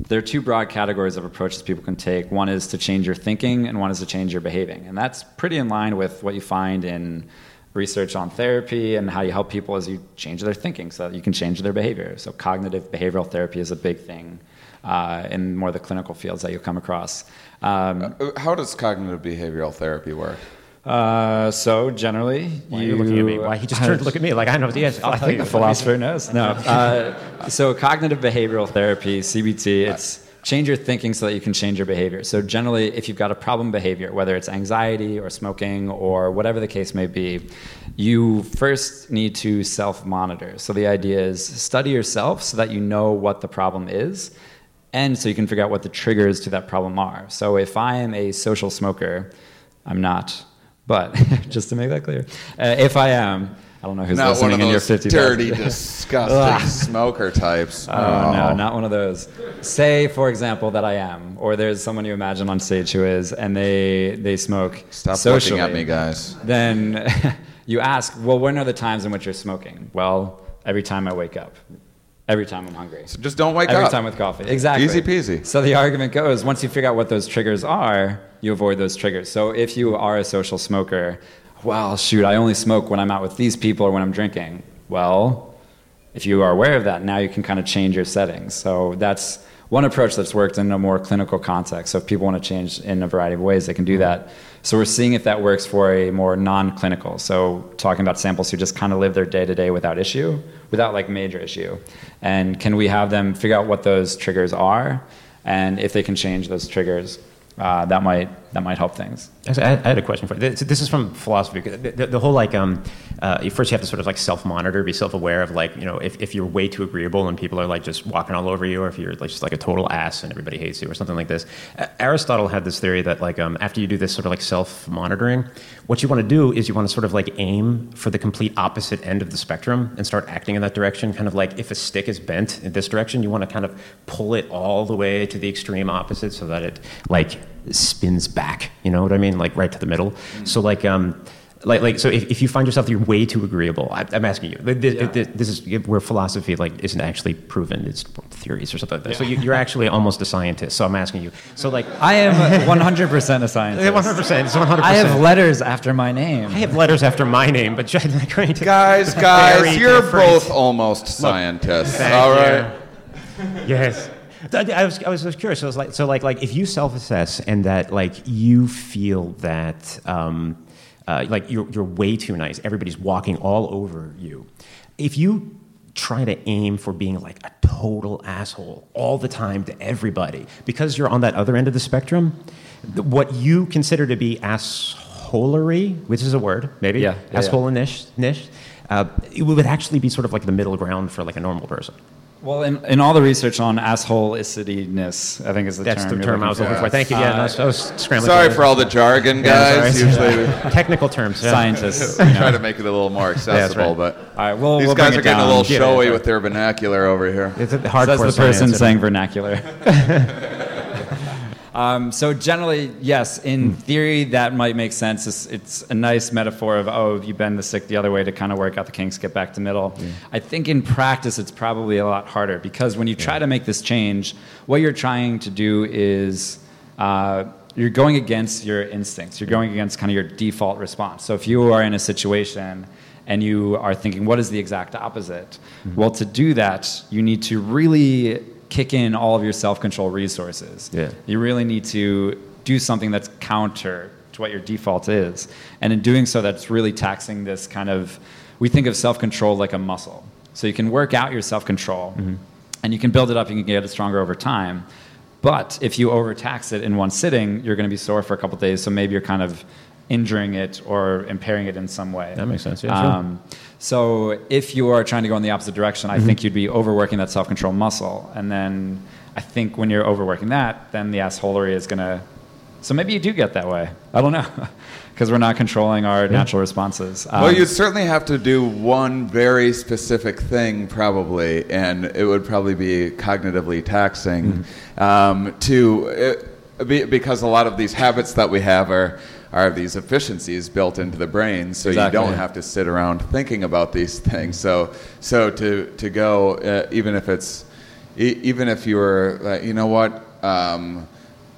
there are two broad categories of approaches people can take. One is to change your thinking, and one is to change your behaving. And that's pretty in line with what you find in research on therapy and how you help people as you change their thinking so that you can change their behavior. So, cognitive behavioral therapy is a big thing uh, in more of the clinical fields that you'll come across. Um, uh, how does cognitive behavioral therapy work? Uh, so generally, Why you, are looking at me? Why he just turned to look at me like I don't know the answer? I think the philosopher knows. No. Uh, so cognitive behavioral therapy, CBT, it's change your thinking so that you can change your behavior. So, generally, if you've got a problem behavior, whether it's anxiety or smoking or whatever the case may be, you first need to self monitor. So, the idea is study yourself so that you know what the problem is and so you can figure out what the triggers to that problem are. So, if I am a social smoker, I'm not, but just to make that clear, uh, if I am, I don't know who's not listening one of in those your 50 dirty, disgusting ah. smoker types. Oh, oh, no, not one of those. Say, for example, that I am, or there's someone you imagine on stage who is, and they they smoke. Stop socially, looking at me, guys. Then you ask, well, when are the times in which you're smoking? Well, every time I wake up. Every time I'm hungry. So just don't wake every up. Every time with coffee. Exactly. Easy peasy. So the argument goes once you figure out what those triggers are, you avoid those triggers. So if you are a social smoker, well, shoot, I only smoke when I'm out with these people or when I'm drinking. Well, if you are aware of that, now you can kind of change your settings. So that's one approach that's worked in a more clinical context. So if people want to change in a variety of ways, they can do that. So we're seeing if that works for a more non-clinical. So talking about samples who just kind of live their day to day without issue, without like major issue, and can we have them figure out what those triggers are, and if they can change those triggers, uh, that might that might help things. I had a question for you. This, this is from philosophy. The, whole like, um, uh, first you have to sort of like self-monitor, be self-aware of like, you know, if, if you're way too agreeable and people are like just walking all over you, or if you're like just like a total ass and everybody hates you, or something like this. Aristotle had this theory that like um, after you do this sort of like self-monitoring, what you want to do is you want to sort of like aim for the complete opposite end of the spectrum and start acting in that direction. Kind of like if a stick is bent in this direction, you want to kind of pull it all the way to the extreme opposite so that it like spins back. You know what I mean? Like right to the middle. Mm-hmm. So like um, like like so if, if you find yourself you're way too agreeable, I, am asking you. This, yeah. this, is where philosophy like isn't actually proven. It's theories or something like that. Yeah. So you, are actually almost a scientist. So I'm asking you. So like I am 100 percent a scientist. 100 percent. 100. I have letters after my name. I have letters after my name, but guys, guys, you're different. both almost scientists. Look, all right. You. Yes. I was, I was curious. So, was like, so like, like if you self-assess and that like you feel that um, uh, like you're, you're way too nice, everybody's walking all over you. If you try to aim for being like a total asshole all the time to everybody because you're on that other end of the spectrum, what you consider to be assholery, which is a word, maybe, yeah, yeah asshole-ish, niche, uh, it would actually be sort of like the middle ground for like a normal person. Well, in, in all the research on assholeicityness, I think is the That's term. the term I was looking for. Thank you. Yeah, uh, I, was, scrambling. Sorry for all the jargon, guys. Usually, technical terms. Yeah. Scientists you know. try to make it a little more accessible, yeah, right. but all right, well, these we'll guys are getting down. a little showy with their vernacular over here. It's a hard. Says the person saying vernacular. Um, so generally, yes, in theory, that might make sense. It's, it's, a nice metaphor of, oh, you bend the stick the other way to kind of work out the kinks, get back to middle. Yeah. I think in practice, it's probably a lot harder because when you try yeah. to make this change, what you're trying to do is uh, you're going against your instincts. You're going against kind of your default response. So if you are in a situation and you are thinking, what is the exact opposite? Mm-hmm. Well, to do that, you need to really kick in all of your self-control resources. Yeah. You really need to do something that's counter to what your default is. And in doing so, that's really taxing this kind of, we think of self-control like a muscle. So you can work out your self-control mm-hmm. and you can build it up, you can get it stronger over time. But if you overtax it in one sitting, you're going to be sore for a couple days. So maybe you're kind of injuring it or impairing it in some way. That makes sense. Yeah, um, sure. So if you are trying to go in the opposite direction, I mm-hmm. think you'd be overworking that self-control muscle, and then I think when you're overworking that, then the assholery is gonna. So maybe you do get that way. I don't know. because we're not controlling our yeah. natural responses. Um, well, you'd certainly have to do one very specific thing, probably, and it would probably be cognitively taxing mm-hmm. um, to it, be, because a lot of these habits that we have are are these efficiencies built into the brain, so exactly. you don't have to sit around thinking about these things. So, so to to go, uh, even if it's, e- even if you were, uh, you know what, um,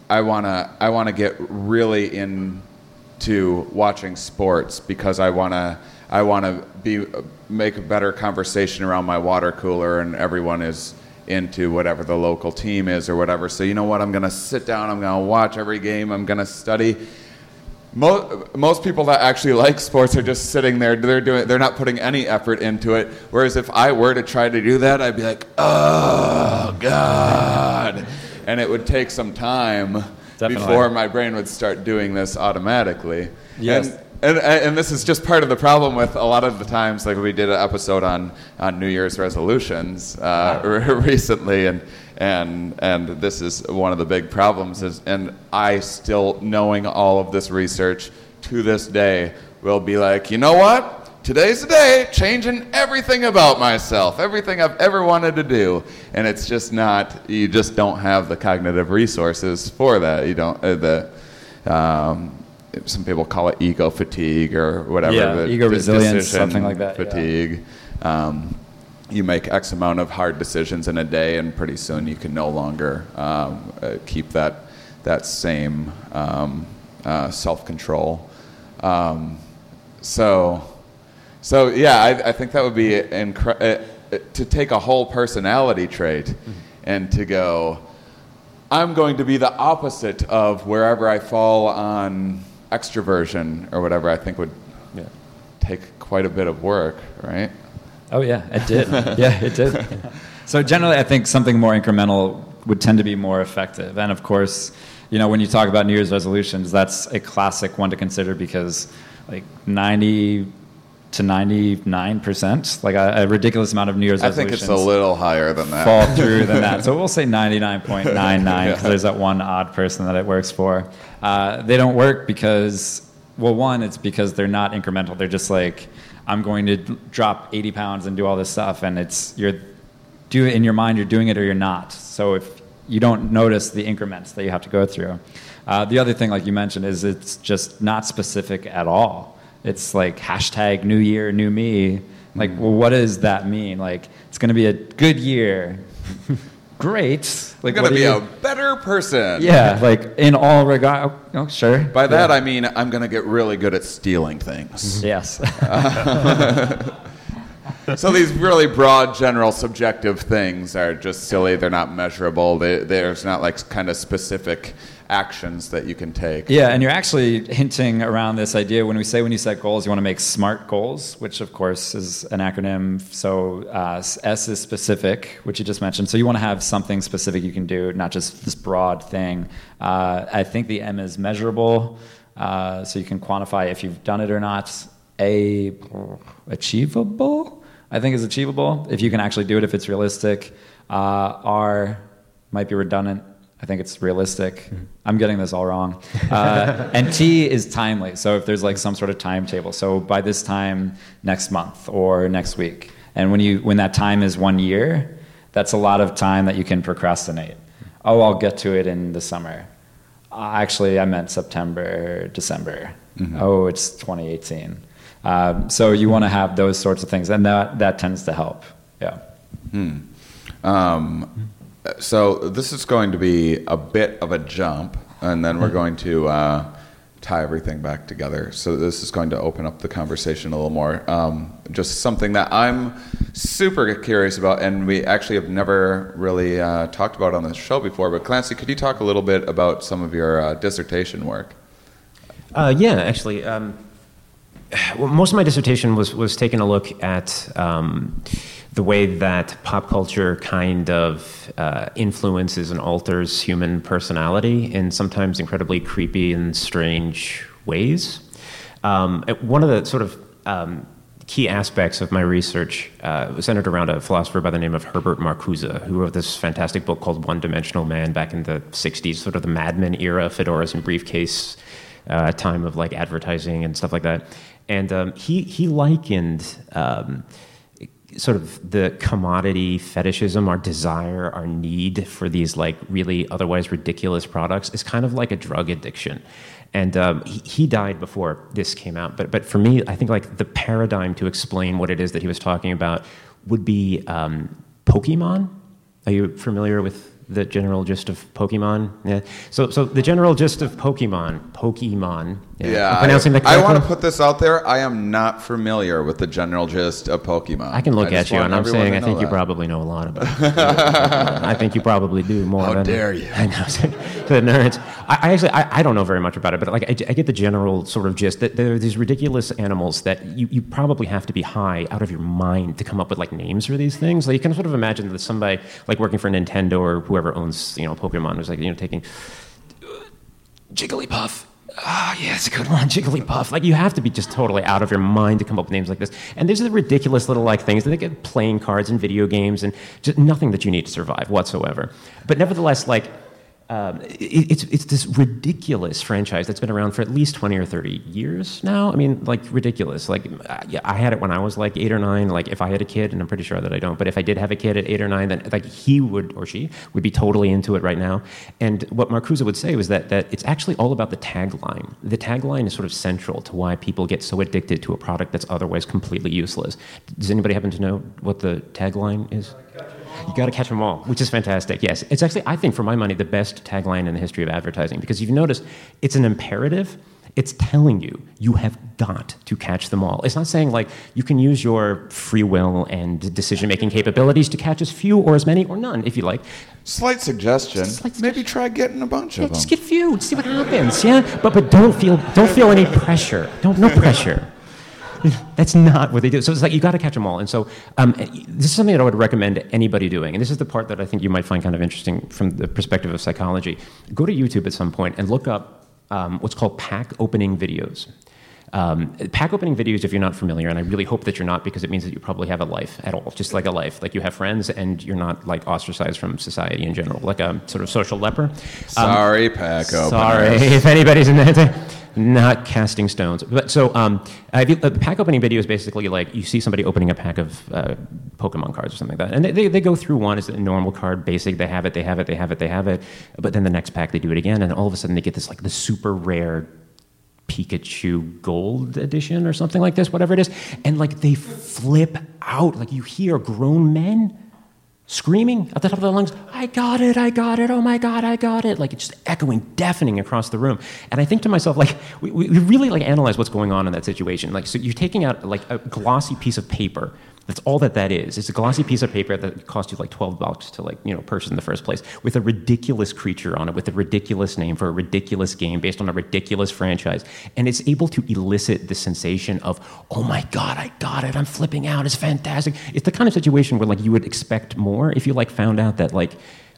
I wanna I wanna get really into watching sports because I wanna I wanna be make a better conversation around my water cooler, and everyone is into whatever the local team is or whatever. So you know what? I'm going to sit down. I'm going to watch every game. I'm going to study most, most people that actually like sports are just sitting there. They're doing. They're not putting any effort into it. Whereas if I were to try to do that, I'd be like, oh god, and it would take some time Definitely. before my brain would start doing this automatically. Yes. And, and, and, this is just part of the problem with a lot of the times, like we did an episode on, on New Year's resolutions uh, wow. recently, and and and this is one of the big problems is and i still knowing all of this research to this day will be like you know what? Today's the day changing everything about myself everything i've ever wanted to do. And it's just not you just don't have the cognitive resources for that. You don't uh, the um, some people call it ego fatigue or whatever yeah, ego resilience something like that fatigue. Yeah. um, you make X amount of hard decisions in a day, and pretty soon you can no longer um, uh, keep that that same um, uh, self control. Um, so, so yeah, I, I, think that would be incre- uh, uh, to take a whole personality trait mm-hmm. and to go, I'm going to be the opposite of wherever I fall on extroversion or whatever. I think would Yeah. take quite a bit of work, right? Oh yeah, it did. yeah, it did. So generally, I think something more incremental would tend to be more effective. And of course, you know, when you talk about New Year's resolutions, that's a classic one to consider because like 90 to 99 percent, like a, a ridiculous amount of New Year's resolutions. I think it's a little higher than that. fall through than that. So we'll say 99.99 because there's that one odd person that it works for. Uh, they don't work because, well, one, it's because they're not incremental. They're just like, I'm going to drop 80 pounds and do all this stuff, and it's you're do it in your mind. You're doing it or you're not. So if you don't notice the increments that you have to go through. Uh, the other thing, like you mentioned, is it's just not specific at all. It's like hashtag New Year, New Me. Like, well, what does that mean? Like, it's going to be a good year. Great. You're Like, going what to be you- a better person. yeah, like in all regard. Oh, sure. By that, I mean I'm going to get really good at stealing things. Mm-hmm. yes. so these really broad, general, subjective things are just silly. They're not measurable. They, there's not like kind of specific actions that you can take. Yeah, and you're actually hinting around this idea when we say when you set goals, you want to make SMART goals, which of course is an acronym. So uh, S is specific, which you just mentioned. So you want to have something specific you can do, not just this broad thing. Uh, I think the M is measurable, uh, so you can quantify if you've done it or not. A achievable, I think is achievable if you can actually do it if it's realistic. Uh, R might be redundant. I think it's realistic. I'm getting this all wrong. Uh, and T is timely. So if there's like some sort of timetable, so by this time next month or next week, and when you when that time is one year, that's a lot of time that you can procrastinate. Oh, I'll get to it in the summer. Uh, actually, I meant September, December. Oh, it's 2018. Um, so you want to have those sorts of things, and that that tends to help. Yeah. Um, so this is going to be a bit of a jump, and then we're going to uh, tie everything back together. So this is going to open up the conversation a little more. Um, just something that I'm super curious about, and we actually have never really uh, talked about on the show before. But Clancy, could you talk a little bit about some of your uh, dissertation work? Uh, yeah, actually, um, well, most of my dissertation was was taking a look at um, the way that pop culture kind of uh, influences and alters human personality in sometimes incredibly creepy and strange ways. Um, one of the sort of um, key aspects of my research uh, was centered around a philosopher by the name of Herbert Marcuse, who wrote this fantastic book called One Dimensional Man back in the 60s, sort of the Mad Men era, fedoras and briefcase uh, time of like advertising and stuff like that. And um, he, he likened um, sort of the commodity fetishism, our desire, our need for these like really otherwise ridiculous products is kind of like a drug addiction. And um, he, he died before this came out. But, but for me, I think like the paradigm to explain what it is that he was talking about would be um, Pokemon. Are you familiar with the general gist of Pokemon? Yeah. So, so the general gist of Pokemon, Pokemon. I'm pronouncing I, that I want to put this out there. I am not familiar with the general gist of Pokemon. I can look just at you, and I'm saying I think you probably know a lot about it. I think you probably do more. How than, dare you. I know. the nerds. I, I actually I, I don't know very much about it, but like I, I get the general sort of gist that there are these ridiculous animals that you, you probably have to be high out of your mind to come up with like names for these things. Like you can sort of imagine that somebody like working for Nintendo or whoever owns you know Pokemon was like you know taking uh, Jigglypuff. Ah, yeah, it's a good one, Jigglypuff. Like you have to be just totally out of your mind to come up with names like this. And these are the ridiculous little like things that they get playing cards and video games and just nothing that you need to survive whatsoever. But nevertheless, like um, it, it's it's this ridiculous franchise that's been around for at least twenty or thirty years now. I mean, like ridiculous. Like, yeah, I had it when I was like eight or nine. Like, if I had a kid, and I'm pretty sure that I don't, but if I did have a kid at eight or nine, then like he would or she would be totally into it right now. And what Marcuse would say was that that it's actually all about the tagline. The tagline is sort of central to why people get so addicted to a product that's otherwise completely useless. Does anybody happen to know what the tagline is? You got to catch them all, which is fantastic. Yes, it's actually, I think, for my money, the best tagline in the history of advertising because you've noticed it's an imperative. It's telling you you have got to catch them all. It's not saying like you can use your free will and decision making capabilities to catch as few or as many or none if you like. Slight suggestion. Slight Maybe try getting a bunch Yeah, of them. just get few, see what happens. Yeah, but but don't feel don't feel any pressure. Don't no pressure. That's not what they do. So it's like you got to catch them all. And so um, this is something that I would recommend anybody doing. And this is the part that I think you might find kind of interesting from the perspective of psychology. Go to YouTube at some point and look up um, what's called pack opening videos. Um, pack opening videos, if you're not familiar, and I really hope that you're not, because it means that you probably have a life at all, just like a life. Like you have friends, and you're not like ostracized from society in general, like a sort of social leper. Um, Sorry, Pack opener. Sorry if anybody's in there. Not casting stones. But so, um, uh, pack opening video is basically like you see somebody opening a pack of uh, Pokemon cards or something like that. And they, they, they go through one as a normal card, basic, they have it, they have it, they have it, they have it. But then the next pack, they do it again. And all of a sudden, they get this like the super rare Pikachu Gold Edition or something like this, whatever it is. And like they flip out. Like you hear grown men screaming at the top of their lungs, I got it, I got it, oh my God, I got it. Like it's just echoing, deafening across the room. And I think to myself, like, we, we really like analyze what's going on in that situation. Like, so you're taking out like a glossy piece of paper. That's all that that is. It's a glossy piece of paper that cost you like 12 bucks to like, you know, purchase in the first place with a ridiculous creature on it, with a ridiculous name for a ridiculous game based on a ridiculous franchise. And it's able to elicit the sensation of, oh my God, I got it. I'm flipping out. It's fantastic. It's the kind of situation where like you would expect more if you like found out that like,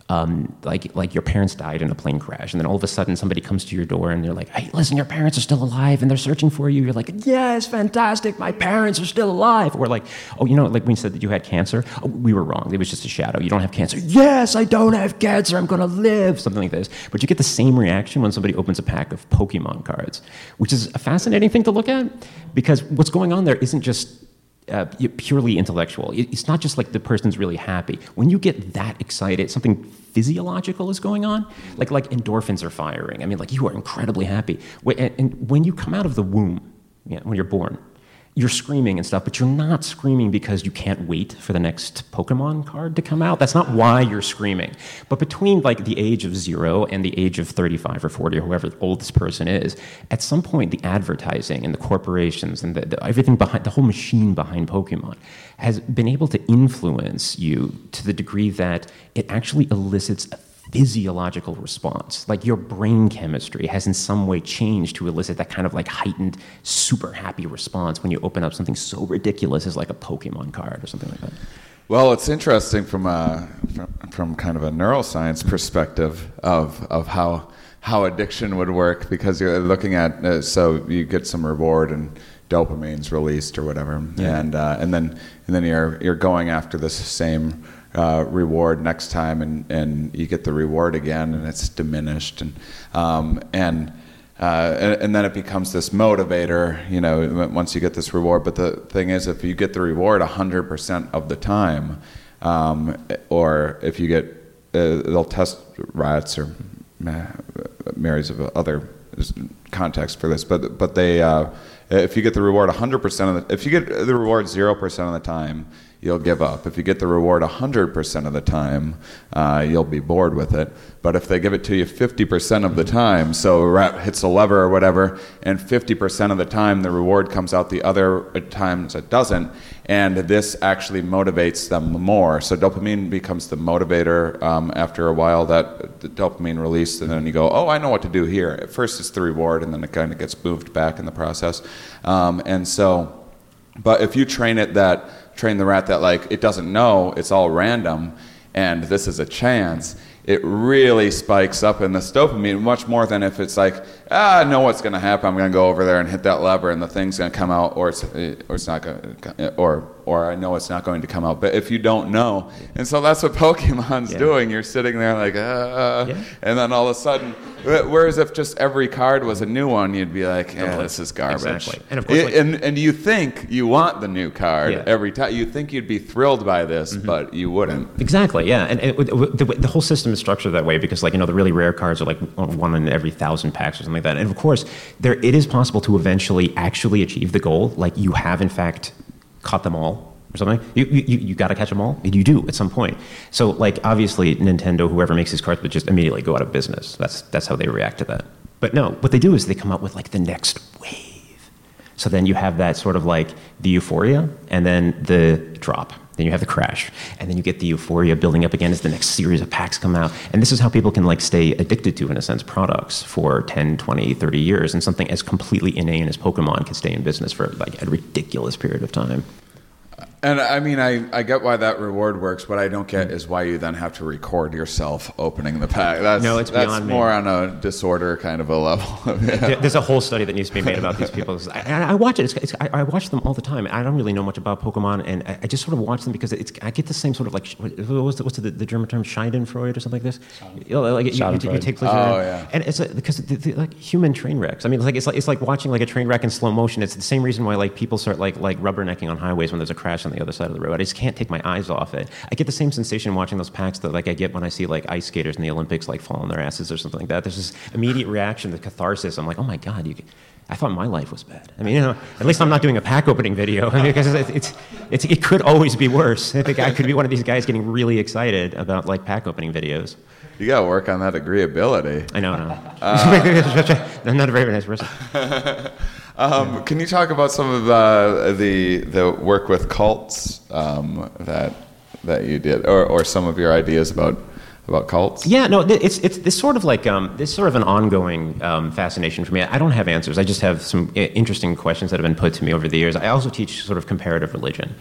um, like like your parents died in a plane crash, and then all of a sudden somebody comes to your door and they're like, "Hey, listen, your parents are still alive, and they're searching for you." You're like, "Yes, fantastic, my parents are still alive." Or like, "Oh, you know, like when you said that you had cancer, oh, we were wrong. It was just a shadow. You don't have cancer." Yes, I don't have cancer. I'm gonna live. Something like this. But you get the same reaction when somebody opens a pack of Pokemon cards, which is a fascinating thing to look at because what's going on there isn't just uh, purely intellectual. It's not just like the person's really happy. When you get that excited, something physiological is going on. Like like endorphins are firing. I mean, like you are incredibly happy. And, when you come out of the womb, yeah, when you're born, you're screaming and stuff, but you're not screaming because you can't wait for the next Pokemon card to come out. That's not why you're screaming. But between like the age of zero and the age of 35 or 40 or whoever old this person is, at some point the advertising and the corporations and the, the, everything behind the whole machine behind Pokemon has been able to influence you to the degree that it actually elicits a physiological response. Like your brain chemistry has in some way changed to elicit that kind of like heightened, super happy response when you open up something so ridiculous as like a Pokemon card or something like that. Well, it's interesting from a from, from kind of a neuroscience perspective of of how how addiction would work because you're looking at uh, so you get some reward and dopamine's released or whatever, and uh, and then and then you're you're going after this same uh, reward next time, and and you get the reward again, and it's diminished, and um, and. Uh, and, and then it becomes this motivator, you know, once you get this reward. But the thing is, if you get the reward 100% of the time, um, or if you get, uh, they'll test rats or myriads of other contexts for this, but but they, uh, if you get the reward 100% of the, if you get the reward 0% of the time, you'll give up. If you get the reward 100% of the time, uh, you'll be bored with it. But if they give it to you 50% of the time, so a rat hits a lever or whatever, and 50% of the time the reward comes out, the other times it doesn't, and this actually motivates them more. So dopamine becomes the motivator um, after a while. That the dopamine released, and then you go, "Oh, I know what to do here." At first, it's the reward, and then it kind of gets moved back in the process. Um, and so, but if you train it that train the rat that like it doesn't know, it's all random, and this is a chance. It really spikes up in the dopamine much more than if it's like, ah, I know what's going to happen. I'm going to go over there and hit that lever, and the thing's going to come out, or it's or it's not going, to, or or I know it's not going to come out. But if you don't know, and so that's what Pokemon's Yeah. doing. You're sitting there like, ah, Yeah. and then all of a sudden, whereas if just every card was a new one, you'd be like, yeah, this is garbage. Exactly. And of course, like- and and you think you want the new card Yeah. every time. You think you'd be thrilled by this, but you wouldn't. Exactly, yeah, and it- the, the whole system is structured that way because, like, you know, the really rare cards are like one in every thousand packs or something like that. And of course, there it is possible to eventually actually achieve the goal. Like, you have in fact caught them all or something. You you, you, got to catch them all, and you do at some point. So, like, obviously, Nintendo, whoever makes these cards, would just immediately go out of business. That's that's how they react to that. But no, what they do is they come up with like the next wave. So then you have that sort of like the euphoria and then the drop. Then you have the crash, and then you get the euphoria building up again as the next series of packs come out. And this is how people can like stay addicted to, in a sense, products for 10, 20, 30 years. And something as completely inane as Pokemon can stay in business for like a ridiculous period of time. And I mean, I, I get why that reward works. What I don't get is why you then have to record yourself opening the pack. That's, No, it's that's beyond me. more on a disorder kind of a level. Yeah. There's a whole study that needs to be made about these people. I, I watch it. It's, it's, I, I watch them all the time. I don't really know much about Pokemon, and I, I just sort of watch them because it's, I get the same sort of like what- what's the, what's the, the German term Schadenfreude or something like this. You know, like you, you, you Schadenfreude. take pleasure. Oh, in- yeah. And it's uh, because the, the, like human train wrecks. I mean, it's like it's like it's like watching like a train wreck in slow motion. It's the same reason why like people start like like rubbernecking on highways when there's a crash on the other side of the road. I just can't take my eyes off it. I get the same sensation watching those packs that like I get when I see like ice skaters in the Olympics like fall on their asses or something like that. There's this immediate reaction, the catharsis. I'm like, oh my god, you. I thought my life was bad. I mean, you know, at least I'm not doing a pack opening video. I mean, because it's, it's, it's, it could always be worse. I think I could be one of these guys getting really excited about like pack opening videos. You got to work on that agreeability. I know, no. Uh, I'm not a very nice person. Um, Can you talk about some of uh, the the work with cults um, that that you did, or, or some of your ideas about about cults? Yeah, no, it's it's this sort of like um, this sort of an ongoing um, fascination for me. I don't have answers. I just have some interesting questions that have been put to me over the years. I also teach sort of comparative religion,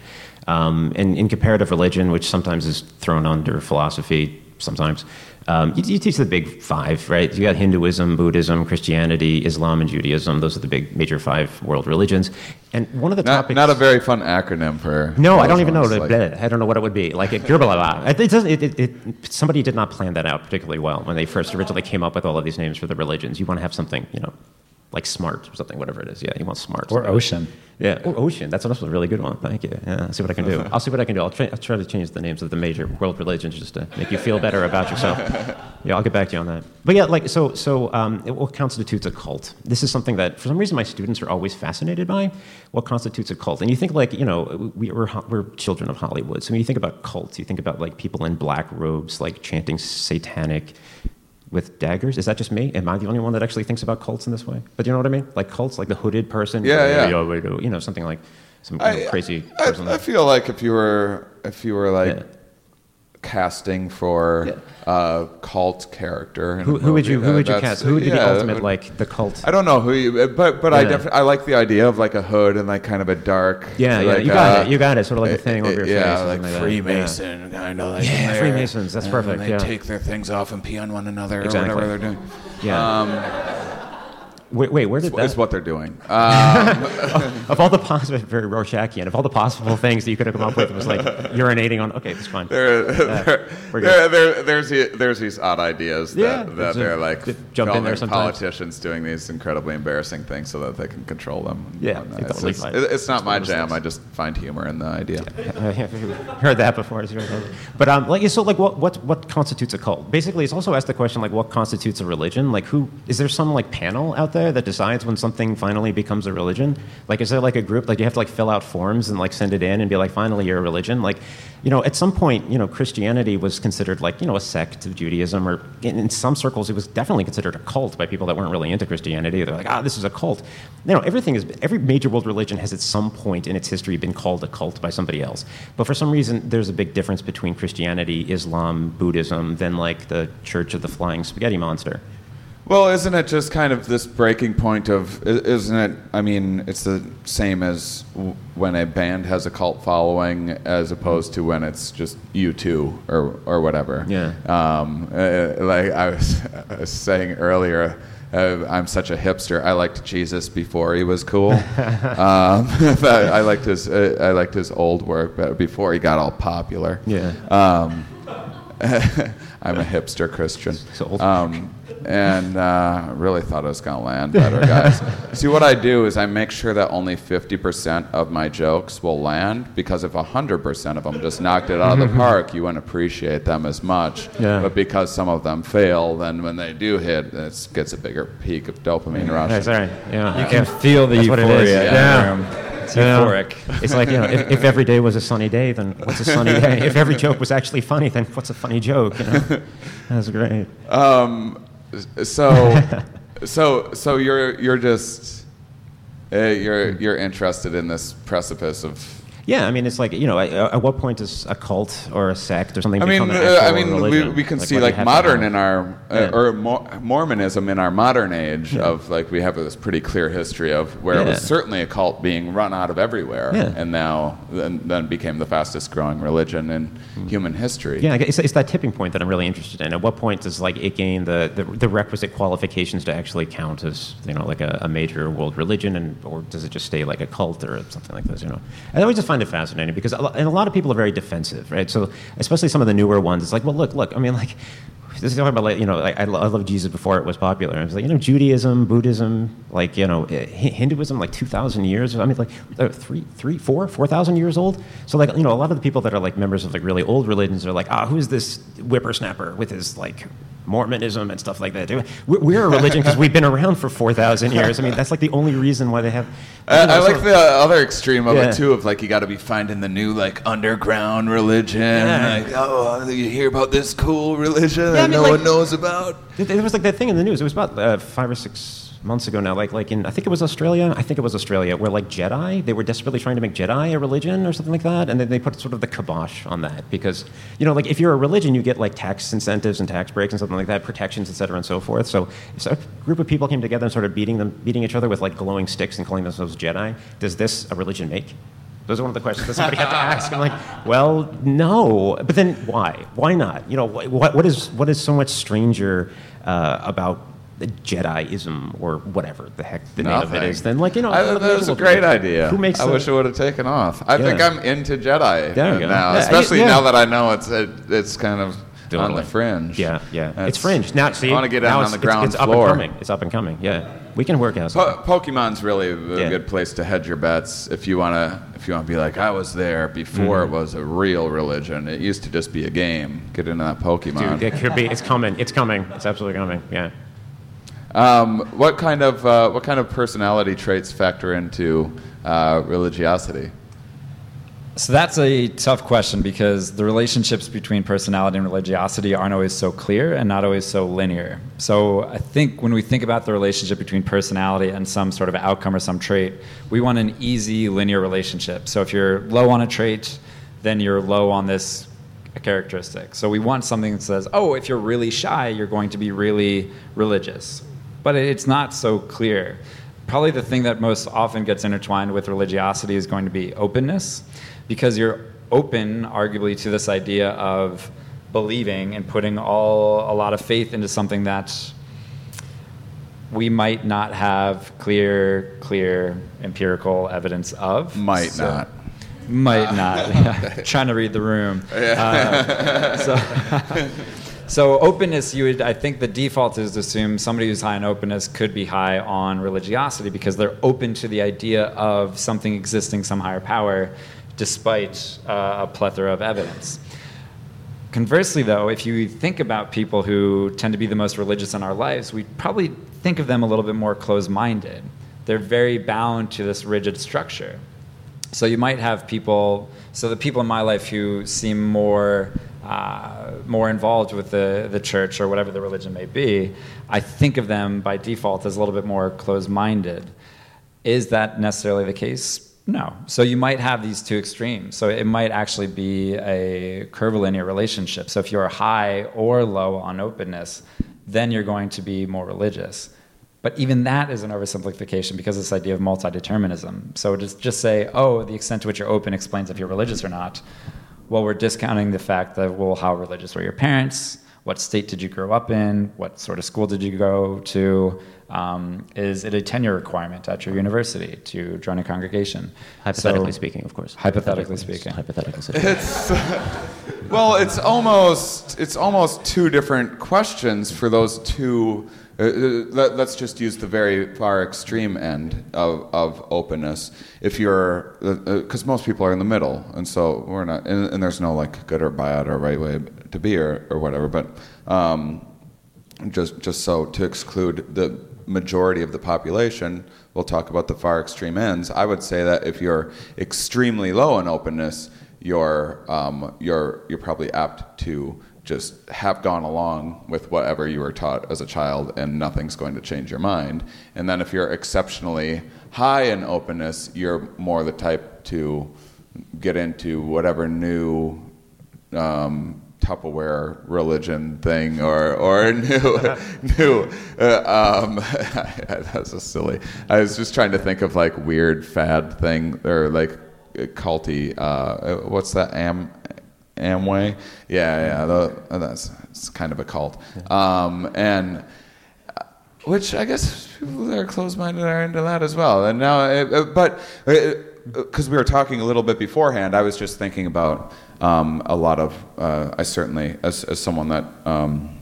um, and in comparative religion, which sometimes is thrown under philosophy, sometimes um, you, you teach the big five, right? You got Hinduism, Buddhism, Christianity, Islam, and Judaism. Those are the big major five world religions. And one of the Not, topics not a very fun acronym for. no, I don't even know. like- I don't know what it would be. Like it, Gerbalala. It, it doesn't. It, it, it, somebody did not plan that out particularly well when they first originally came up with all of these names for the religions. You want to have something, you know, like smart or something, whatever it is. Yeah, you want smart. Or ocean. Yeah, or ocean. That's also a really good one. Thank you. Yeah, I'll see what I can do. I'll see what I can do. I'll, try, I'll try to change the names of the major world religions just to make you feel better about yourself. Yeah, I'll get back to you on that. But yeah, like so. So, um, what constitutes a cult? This is something that, for some reason, my students are always fascinated by. What constitutes a cult? And you think like, you know, we, we're we're children of Hollywood. So when you think about cults, you think about like people in black robes, like chanting satanic with daggers. Is that just me? Am I the only one that actually thinks about cults in this way? But you know what I mean? Like cults, like the hooded person. Yeah, yeah. You know, something like some I, crazy I, person. I feel like if you were if you were like Yeah. Casting for a cult character, who, who would you who uh, would you cast? Who would be the ultimate would- like the cult? I don't know who, you, but but I Yeah. definitely I like the idea of like a hood and like kind of a dark. Yeah, yeah, like, you got uh, it. You got it. Sort of like a thing over your face. yeah, or like something that. Freemason kind of like. Yeah. Freemasons, that's And perfect, They yeah. take their things off and pee on one another Exactly. or whatever they're doing. Yeah. Um, Wait, wait, where did It's that? what they're doing. Um, Of all the possible, very Rorschachian. Of all the possible things that you could have come up with, it was like urinating on. Okay, that's fine. there, there, there, there, there's the- there's these odd ideas that, Yeah, that they're like just jump in there sometimes. politicians doing these incredibly embarrassing things so that they can control them. Yeah, it's it's, totally it's- it's not my jam. I just find humor in the idea. heard that before. It's very funny. But um, like, so like, what, what what constitutes a cult? Basically, it's also asked the question like, what constitutes a religion? Like, who is there some like panel out there that decides when something finally becomes a religion? Like, is there like a group like you have to like fill out forms and like send it in and be like, finally, you're a religion? Like, you know, at some point, you know, Christianity was considered like you know a sect of Judaism, or in, in some circles, it was definitely considered a cult by people that weren't really into Christianity. They're like, ah, this is a cult. You know, everything is every major world religion has at some point in its history been called a cult by somebody else. But for some reason, there's a big difference between Christianity, Islam, Buddhism, than like the Church of the Flying Spaghetti Monster. Well, isn't it just kind of this breaking point of, isn't it? I mean, it's the same as w- when a band has a cult following as opposed to when it's just you two or, or whatever. Yeah. Um, uh, like I was, I was saying earlier, uh, I'm such a hipster. I liked Jesus before he was cool. um, I liked his, uh, I liked his old work, but before he got all popular. Yeah. Um, I'm a hipster Christian. So old. And uh, really thought I was going to land better, guys. See, what I do is I make sure that only 50% of my jokes will land because if 100% of them just knocked it out of the park, you wouldn't appreciate them as much. Yeah. But because some of them fail, then when they do hit, it gets a bigger peak of dopamine rush. That's all right. Yeah. You can feel the That's what it is. euphoria Yeah. in the room. It's You know, euphoric. It's like, you know, if, if every day was a sunny day, then what's a sunny day? If every joke was actually funny, then what's a funny joke? You know? That's great. Um, so So, so you're you're just uh, you're you're interested in this precipice of. Yeah, I mean, it's like you know, at, at what point does a cult or a sect or something I mean, become an uh, I mean, we, we can see do you like modern in our uh, Yeah. or Mo- Mormonism in our modern age of like we have this pretty clear history of where it was certainly a cult being run out of everywhere, Yeah. and now then, then became the fastest growing religion in human history. Yeah, it's, it's that tipping point that I'm really interested in. At what point does like it gain the, the, the requisite qualifications to actually count as you know like a, a major world religion, and or does it just stay like a cult or something like this? You know, I always just find it fascinating because a and a lot of people are very defensive, right? So especially some of the newer ones, it's like, well, look, look. I mean, like. This is talking about like you know like I, lo- I love Jesus before it was popular. I was like you know Judaism, Buddhism, like you know eh, Hinduism, like two thousand years. I mean like uh, three, three, four, four thousand years old. So like you know a lot of the people that are like members of like really old religions are like ah who's this whippersnapper with his like Mormonism and stuff like that. We're, we're a religion because we've been around for four thousand years. I mean that's like the only reason why they have. I, I like the other extreme of Yeah. it too, of like you got to be finding the new like underground religion. Yeah. Like, oh, you hear about this cool religion I that mean, no like- one knows about. There was like that thing in the news. It was about uh, five or six months ago now. Like like in I think it was Australia. I think it was Australia where like Jedi they were desperately trying to make Jedi a religion or something like that, and then they put sort of the kibosh on that because you know like if you're a religion you get like tax incentives and tax breaks and something like that, protections, et cetera, and so forth. So a group of people came together and started beating them beating each other with like glowing sticks and calling themselves Jedi, does this a religion make? Those are one of the questions that somebody had to ask. I'm like, well, no. But then why? Why not? You know, wh- what, what, is, what is so much stranger uh, about the Jediism or whatever the heck the name of it is, then like, you know, I, one of the that was a great people. idea. Who makes I the- wish it would have taken off. I think I'm into Jedi There you go. now, Yeah, especially yeah. now that I know it's it, it's kind of on the fringe. Yeah, yeah. That's- it's fringe. Now, see, I want to get out on the ground it's, it's floor. up and coming. It's up and coming. Yeah, we can work out. Po- Pokemon's really a Yeah. good place to hedge your bets if you want to if you want to be like I was there before Mm-hmm. it was a real religion. It used to just be a game. Get into that Pokemon. Dude, it could be. It's coming. It's coming. It's absolutely coming. Yeah. Um, what kind of uh, what kind of personality traits factor into uh, religiosity? So that's a tough question because the relationships between personality and religiosity aren't always so clear and not always so linear. So I think when we think about the relationship between personality and some sort of outcome or some trait, we want an easy linear relationship. So if you're low on a trait, then you're low on this characteristic. So we want something that says, oh, if you're really shy, you're going to be really religious. But it's not so clear. Probably the thing that most often gets intertwined with religiosity is going to be openness, because you're open, arguably, to this idea of believing and putting all a lot of faith into something that we might not have clear, clear empirical evidence of. Might So- not. Might not. Trying to read the room. Uh, so, so openness, you would. I think the default is to assume somebody who's high on openness could be high on religiosity because they're open to the idea of something existing, some higher power, despite uh, a plethora of evidence. Conversely, though, if you think about people who tend to be the most religious in our lives, we probably think of them a little bit more closed minded. They're very bound to this rigid structure. So you might have people, so the people in my life who seem more, uh, more involved with the, the church or whatever the religion may be, I think of them by default as a little bit more closed minded. Is that necessarily the case? No. So you might have these two extremes. So it might actually be a curvilinear relationship. So if you're high or low on openness, then you're going to be more religious. But even that is an oversimplification because this idea of multi-determinism. So to just say, oh, the extent to which you're open explains if you're religious or not, well, we're discounting the fact that, well, how religious were your parents? What state did you grow up in? What sort of school did you go to? Um, is it a tenure requirement at your university to join a congregation? Hypothetically So- speaking, of course. Hypothetically speaking. Hypothetically speaking. It's well, it's almost it's almost two different questions for those two. Uh, uh, let, let's just use the very far extreme end of, of openness. If you're, because most people are in the middle, and so we're not, and, and there's no like good or bad or right way to be or, or whatever. But um, just just so to exclude the majority of the population, we'll talk about the far extreme ends. I would say that if you're extremely low in openness, you're um, you're you're probably apt to just have gone along with whatever you were taught as a child and nothing's going to change your mind. And then if you're exceptionally high in openness, you're more the type to get into whatever new um, Tupperware religion thing or or new new. Uh, um, that's so silly. I was just trying to think of like weird fad thing or like culty. Uh, what's that? Am Amway? Yeah, yeah. The, that's it's kind of a cult. Um, and uh, which I guess people that are closed-minded are into that as well. And now, uh, but because we were talking a little bit beforehand, I was just thinking about um, a lot of. Uh, I certainly, as, as someone that um,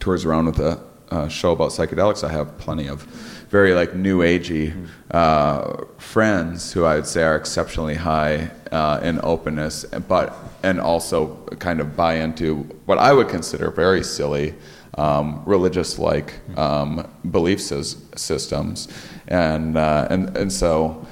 tours around with a, a, show about psychedelics, I have plenty of very like new agey uh, friends who I would say are exceptionally high uh, in openness, but and also kind of buy into what I would consider very silly. Um, religious-like um, belief systems, and uh, and and so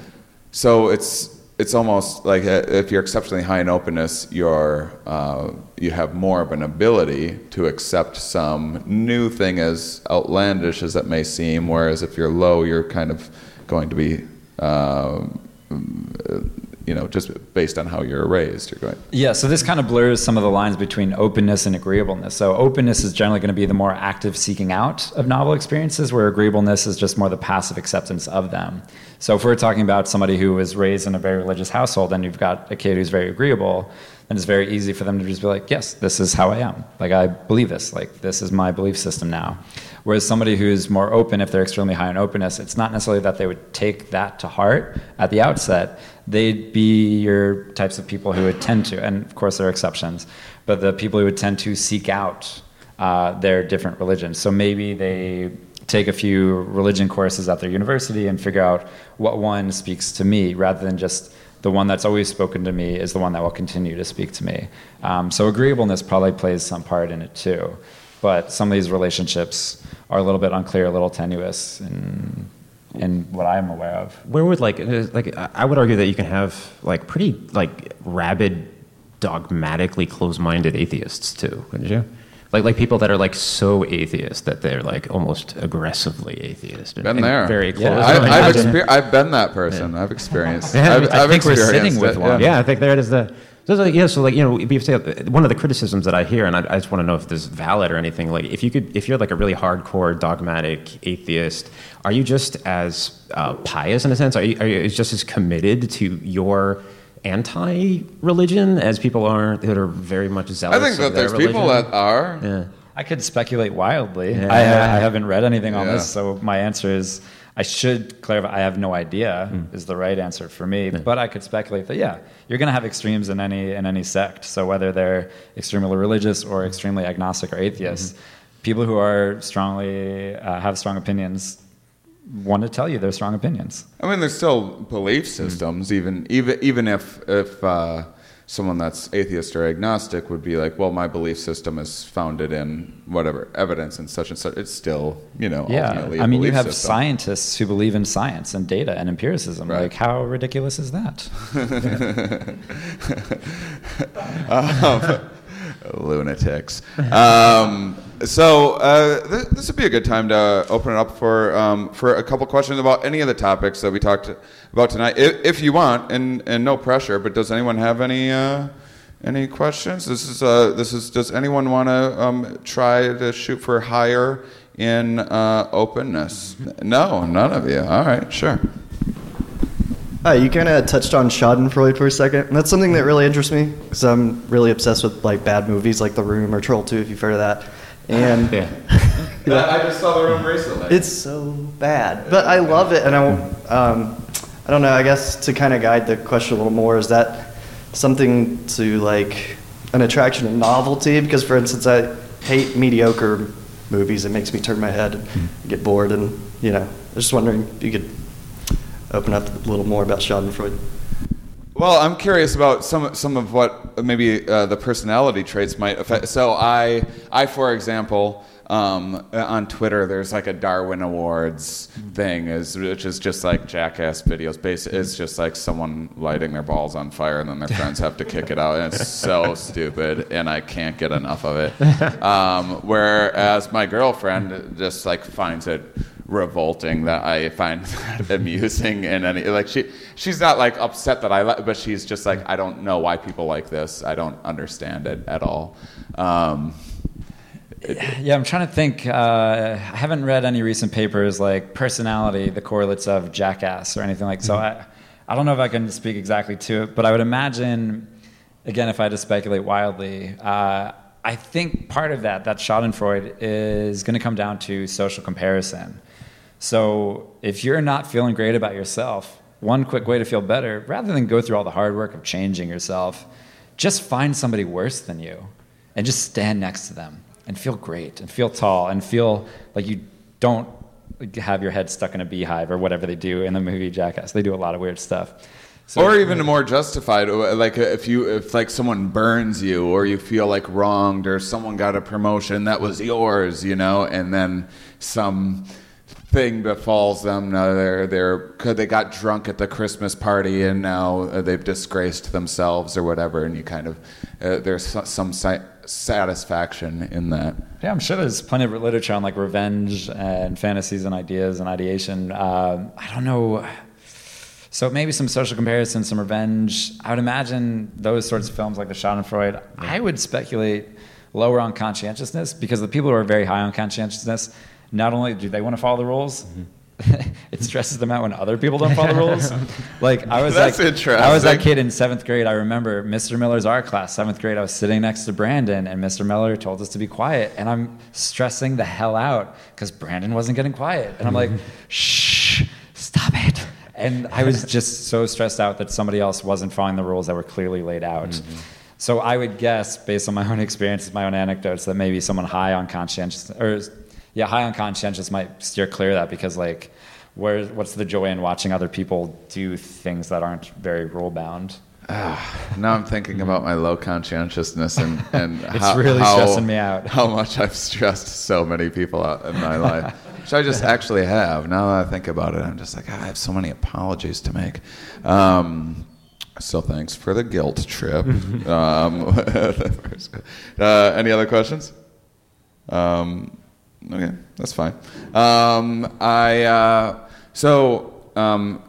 so it's it's almost like if you're exceptionally high in openness, you're uh, you have more of an ability to accept some new thing as outlandish as that may seem. Whereas if you're low, you're kind of going to be uh, you know, just based on how you're raised. You're going. Yeah, so this kind of blurs some of the lines between openness and agreeableness. So openness is generally going to be the more active seeking out of novel experiences, where agreeableness is just more the passive acceptance of them. So if we're talking about somebody who was raised in a very religious household and you've got a kid who's very agreeable, then it's very easy for them to just be like, yes, this is how I am. Like I believe this. Like this is my belief system now. Whereas somebody who's more open, if they're extremely high in openness, it's not necessarily that they would take that to heart at the outset. They'd be your types of people who would tend to, and of course there are exceptions, but the people who would tend to seek out uh, their different religions. So maybe they take a few religion courses at their university and figure out what one speaks to me rather than just the one that's always spoken to me is the one that will continue to speak to me. Um, so agreeableness probably plays some part in it too. But some of these relationships are a little bit unclear, a little tenuous in in what I'm aware of. Where would like uh, like I would argue that you can have like pretty like rabid, dogmatically closed-minded atheists too, wouldn't you? Like like people that are like so atheist that they're like almost aggressively atheist. And, been there. Very close. Yeah. I, have exper- I've been that person. Yeah. I've experienced. Yeah, I've, I I've think we're sitting with it, one. Yeah. I think there it is. The so like, yeah, so like you know, if you say one of the criticisms that I hear, and I, I just want to know if this is valid or anything. Like, if you could, if you're like a really hardcore dogmatic atheist, are you just as uh, pious in a sense? Are you, are you just as committed to your anti-religion as people are that are very much zealous? I think that there's religion? people that are. Yeah. I could speculate wildly. Yeah. I, uh, I haven't read anything on Yeah. this, so my answer is I should clarify. I have no idea hmm. is the right answer for me, but I could speculate that yeah, you're going to have extremes in any in any sect. So whether they're extremely religious or extremely agnostic or atheists, mm-hmm. people who are strongly uh, have strong opinions want to tell you their strong opinions. I mean, there's still belief systems, even even even if if uh, someone that's atheist or agnostic would be like, well, my belief system is founded in whatever evidence and such and such. It's still, you know, Yeah, I mean, you have system. scientists who believe in science and data and empiricism. Right. Like, how ridiculous is that? um, lunatics. Um, so uh, th- this would be a good time to open it up for um, for a couple questions about any of the topics that we talked about tonight, if, if you want, and and no pressure. But does anyone have any? Uh, any questions? This is uh, this is. Does anyone want to um, try to shoot for higher in uh, openness? No, none of you. All right, sure. Hi, you kind of touched on Schadenfreude for a second. And that's something that really interests me because I'm really obsessed with like bad movies like The Room or Troll 2, if you've heard of that. And Yeah. I just saw the room recently. it's so bad, but I love it. And I, um, I don't know. I guess to kind of guide the question a little more, is that something to like an attraction of novelty? Because, for instance, I hate mediocre movies. It makes me turn my head and get bored. And you know, I was just wondering if you could open up a little more about Schadenfreude. Well, I'm curious about some some of what maybe uh, the personality traits might affect. So I, I for example, um, on Twitter, there's like a Darwin Awards thing, is which is just like jackass videos. Base it's just like someone lighting their balls on fire, and then their friends have to kick it out, and it's so stupid, and I can't get enough of it. Um, whereas my girlfriend just like finds it revolting that I find that amusing and any like she she's not like upset that I like, but she's just like I don't know why people like this. I don't understand it at all. Um, yeah, I'm trying to think. Uh, I haven't read any recent papers like personality, the correlates of jackass, or anything like. So I, I don't know if I can speak exactly to it, but I would imagine, again, if I had to speculate wildly, uh, I think part of that, that Schadenfreude, is going to come down to social comparison. So if you're not feeling great about yourself, one quick way to feel better, rather than go through all the hard work of changing yourself, just find somebody worse than you and just stand next to them and feel great and feel tall and feel like you don't have your head stuck in a beehive or whatever they do in the movie Jackass. They do a lot of weird stuff. So, or even more justified, uh, like if you if like someone burns you or you feel like wronged or someone got a promotion that was yours, you know, and then some thing befalls them. Now they're they're they got drunk at the Christmas party and now uh, they've disgraced themselves or whatever, and you kind of uh, there's some si- satisfaction in that. Yeah, I'm sure there's plenty of literature on like revenge and fantasies and ideas and ideation. Uh, I don't know. So maybe some social comparison, some revenge. I would imagine those sorts of films like The Schadenfreude. Yeah. I would speculate lower on conscientiousness because the people who are very high on conscientiousness not only do they want to follow the rules, mm-hmm. it stresses them out when other people don't follow the rules. like I was That's like, interesting. I was that kid in seventh grade. I remember Mr. Miller's art class, seventh grade. I was sitting next to Brandon, and Mr. Miller told us to be quiet, and I'm stressing the hell out because Brandon wasn't getting quiet, and I'm like, shh, stop it. And I was just so stressed out that somebody else wasn't following the rules that were clearly laid out. Mm-hmm. So I would guess, based on my own experiences, my own anecdotes, that maybe someone high on conscientious or yeah, high on conscientious might steer clear of that because like, where what's the joy in watching other people do things that aren't very rule bound? Ah, now I'm thinking about my low conscientiousness and, and it's how, really how, stressing me out. How much I've stressed so many people out in my life, which I just actually have. Now that I think about it, I'm just like, oh, I have so many apologies to make. Um, so thanks for the guilt trip. um, uh, any other questions? Um, Okay, that's fine. Um, I uh, so um,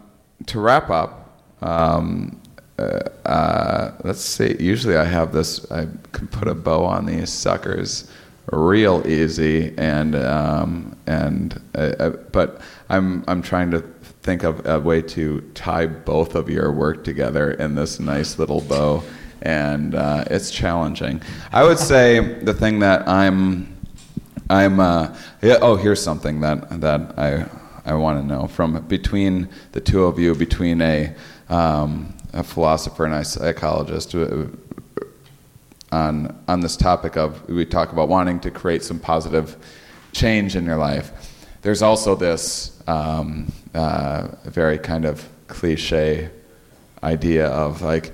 to wrap up. Um, uh, uh, let's see. Usually, I have this. I can put a bow on these suckers real easy, and um, and uh, uh, but I'm I'm trying to think of a way to tie both of your work together in this nice little bow, and uh, it's challenging. I would say the thing that I'm I'm. Uh, yeah, oh, here's something that that I I want to know from between the two of you, between a um, a philosopher and a psychologist. Uh, on on this topic of we talk about wanting to create some positive change in your life. There's also this um, uh, very kind of cliche idea of like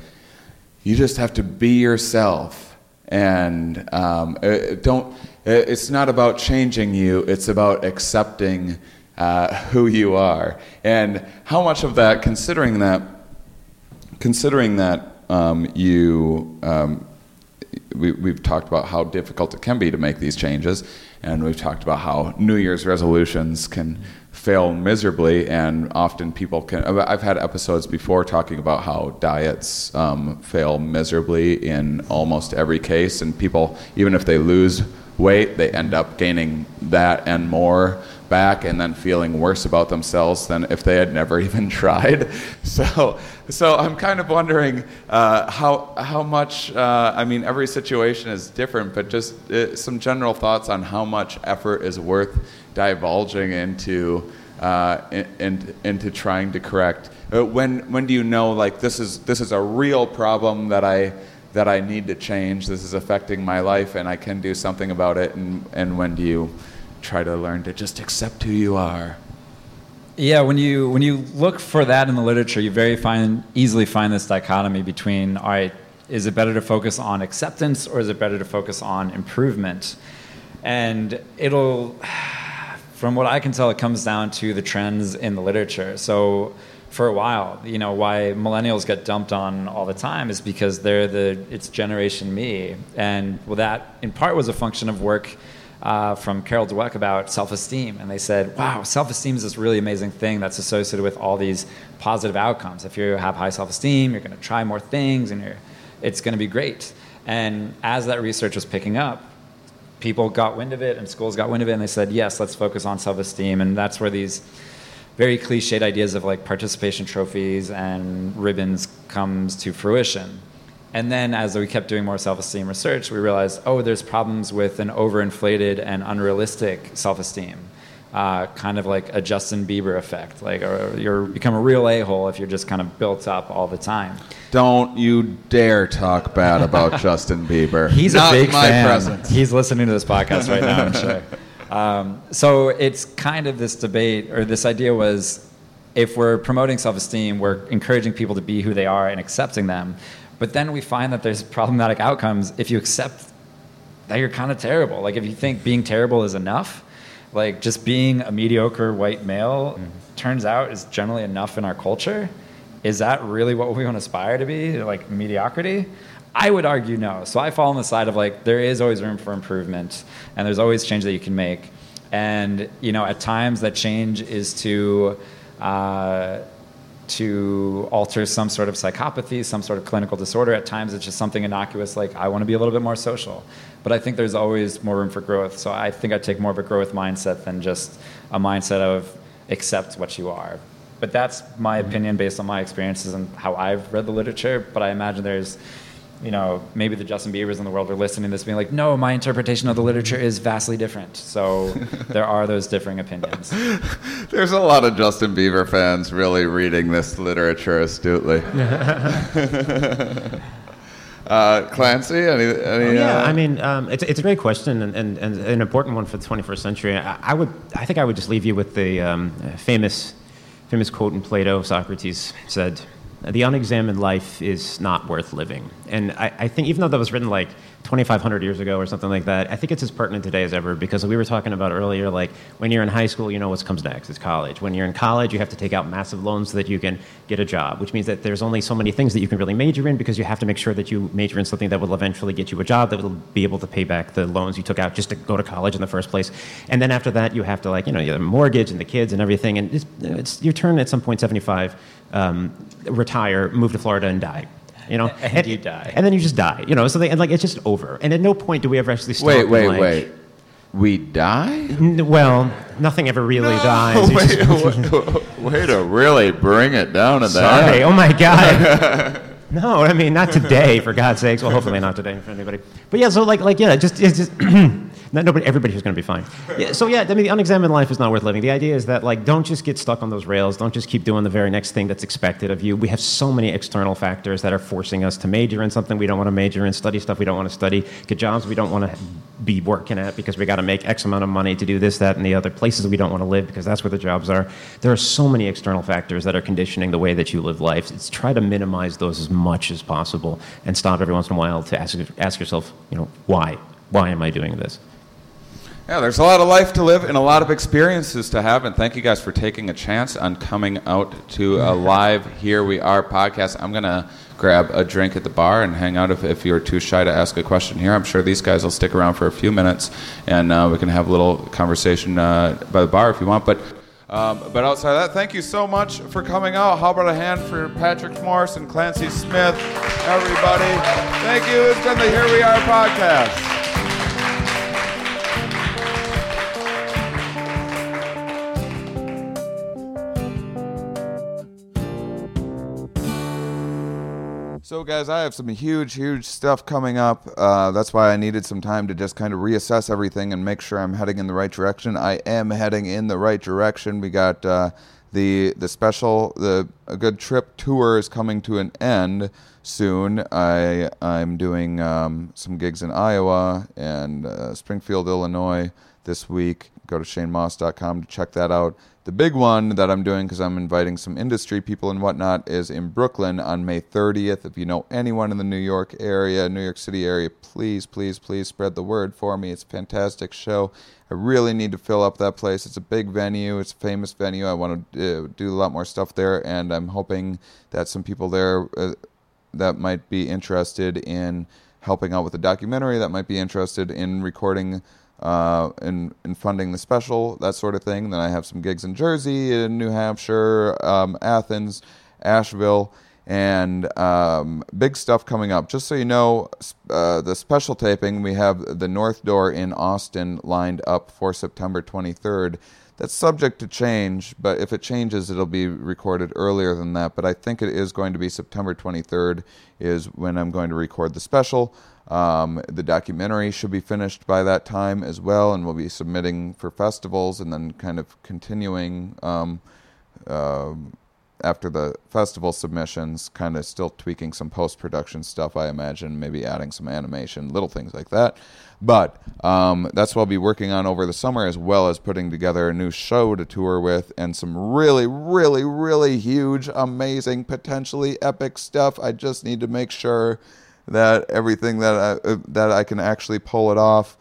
you just have to be yourself and um, uh, don't it's not about changing you, it's about accepting uh, who you are. And how much of that, considering that, considering that um, you, um, we, we've talked about how difficult it can be to make these changes, and we've talked about how New Year's resolutions can fail miserably, and often people can. I've had episodes before talking about how diets um, fail miserably in almost every case, and people, even if they lose weight, they end up gaining that and more back and then feeling worse about themselves than if they had never even tried. So, so I'm kind of wondering uh, how, how much, uh, I mean, every situation is different, but just uh, some general thoughts on how much effort is worth divulging into, uh, in, in, into trying to correct. Uh, when, when do you know, like, this is, this is a real problem that I, that I need to change. This is affecting my life, and I can do something about it. And, and when do you try to learn to just accept who you are? Yeah, when you when you look for that in the literature, you very find easily find this dichotomy between all right, is it better to focus on acceptance or is it better to focus on improvement? and it'll, from what I can tell, it comes down to the trends in the literature. So for a while, you know, why millennials get dumped on all the time is because they're the it's Generation Me, and well, that in part was a function of work. Uh, from Carol Dweck about self-esteem, and they said, "Wow, self-esteem is this really amazing thing that's associated with all these positive outcomes. If you have high self-esteem, you're going to try more things, and it's going to be great." And as that research was picking up, people got wind of it, and schools got wind of it, and they said, "Yes, let's focus on self-esteem." And that's where these very cliched ideas of like participation trophies and ribbons comes to fruition. And then as we kept doing more self-esteem research, we realized, oh, there's problems with an overinflated and unrealistic self-esteem. Uh, kind of like a Justin Bieber effect. Like, or you're become a real a-hole if you're just kind of built up all the time. Don't you dare talk bad about Justin Bieber. He's Not a big my fan. presence. He's listening to this podcast right now, I'm sure. Um, so it's kind of this debate, or this idea was if we're promoting self esteem, we're encouraging people to be who they are and accepting them. But then we find that there's problematic outcomes if you accept that you're kind of terrible. Like if you think being terrible is enough, like just being a mediocre white male Mm-hmm. turns out is generally enough in our culture. Is that really what we want to aspire to be? Like mediocrity? I would argue no. So I fall on the side of like there is always room for improvement, and there's always change that you can make. And you know, at times that change is to uh, to alter some sort of psychopathy, some sort of clinical disorder. At times it's just something innocuous like I want to be a little bit more social. But I think there's always more room for growth. So I think I take more of a growth mindset than just a mindset of accept what you are. But that's my opinion based on my experiences and how I've read the literature. But I imagine there's, you know, maybe the Justin Biebers in the world are listening to this being like, no, my interpretation of the literature is vastly different. So there are those differing opinions. There's a lot of Justin Bieber fans really reading this literature astutely. uh, Clancy, any? any yeah, uh, I mean, um, it's, it's a great question and, and, and an important one for the 21st century. I, I would, I think I would just leave you with the um, famous, famous quote in Plato. Socrates said, "The unexamined life is not worth living." And I, I think, even though that was written like 2,500 years ago or something like that, I think it's as pertinent today as ever because we were talking about earlier, like when you're in high school, you know what comes next. is college. When you're in college, you have to take out massive loans so that you can get a job, which means that there's only so many things that you can really major in because you have to make sure that you major in something that will eventually get you a job that will be able to pay back the loans you took out just to go to college in the first place. And then after that, you have to like, you know, you have a mortgage and the kids and everything. And it's, it's your turn at some point, 75, um, retire, move to Florida and die. You know, And you die. and then you just die. You know, so they, and like it's just over. And at no point do we ever actually stop. wait, and, wait, like- wait. We die? N- Well, nothing ever really dies. Wait, just- wait, way to really bring it down to Sorry. that. Oh my God. no, I mean not today, for God's sakes. Well, hopefully not today for anybody. But yeah, so like, like yeah, just, it's just not nobody, everybody here's going to be fine. Yeah, so yeah, I mean, the unexamined life is not worth living. The idea is that like, don't just get stuck on those rails. Don't just keep doing the very next thing that's expected of you. We have so many external factors that are forcing us to major in something we don't want to major in, study stuff we don't want to study, get jobs we don't want to be working at because we got to make X amount of money to do this, that, and the other places we don't want to live because that's where the jobs are. There are so many external factors that are conditioning the way that you live life. It's try to minimize those as much as possible and stop every once in a while to ask, ask yourself, you know, why? Why am I doing this? Yeah, there's a lot of life to live and a lot of experiences to have. And thank you guys for taking a chance on coming out to a live Here We Are podcast. I'm going to grab a drink at the bar and hang out if, if you're too shy to ask a question here. I'm sure these guys will stick around for a few minutes and uh, we can have a little conversation uh, by the bar if you want. But um, but outside of that, thank you so much for coming out. How about a hand for Patrick Morris and Clancy Smith, everybody? Thank you. It's been the Here We Are podcast. So, guys, I have some huge, huge stuff coming up. Uh, that's why I needed some time to just kind of reassess everything and make sure I'm heading in the right direction. I am heading in the right direction. We got uh, the the special, the a good trip tour is coming to an end soon. I I'm doing um, some gigs in Iowa and uh, Springfield, Illinois this week. Go to shanemauss.com to check that out. The big one that I'm doing because I'm inviting some industry people and whatnot is in Brooklyn on May 30th. If you know anyone in the New York area, New York City area, please, please, please spread the word for me. It's a fantastic show. I really need to fill up that place. It's a big venue. It's a famous venue. I want to uh, do a lot more stuff there, and I'm hoping that some people there uh, that might be interested in helping out with the documentary, that might be interested in recording uh, in in funding the special, that sort of thing. Then I have some gigs in Jersey, in New Hampshire, um, Athens, Asheville, and um, big stuff coming up. Just so you know, uh, the special taping we have the North Door in Austin lined up for September 23rd. That's subject to change, but if it changes, it'll be recorded earlier than that. But I think it is going to be September 23rd is when I'm going to record the special. Um, the documentary should be finished by that time as well, and we'll be submitting for festivals and then kind of continuing um, uh, after the festival submissions, kind of still tweaking some post production stuff, I imagine, maybe adding some animation, little things like that. But um, that's what I'll be working on over the summer, as well as putting together a new show to tour with and some really, really, really huge, amazing, potentially epic stuff. I just need to make sure that everything that I, uh, that I can actually pull it off.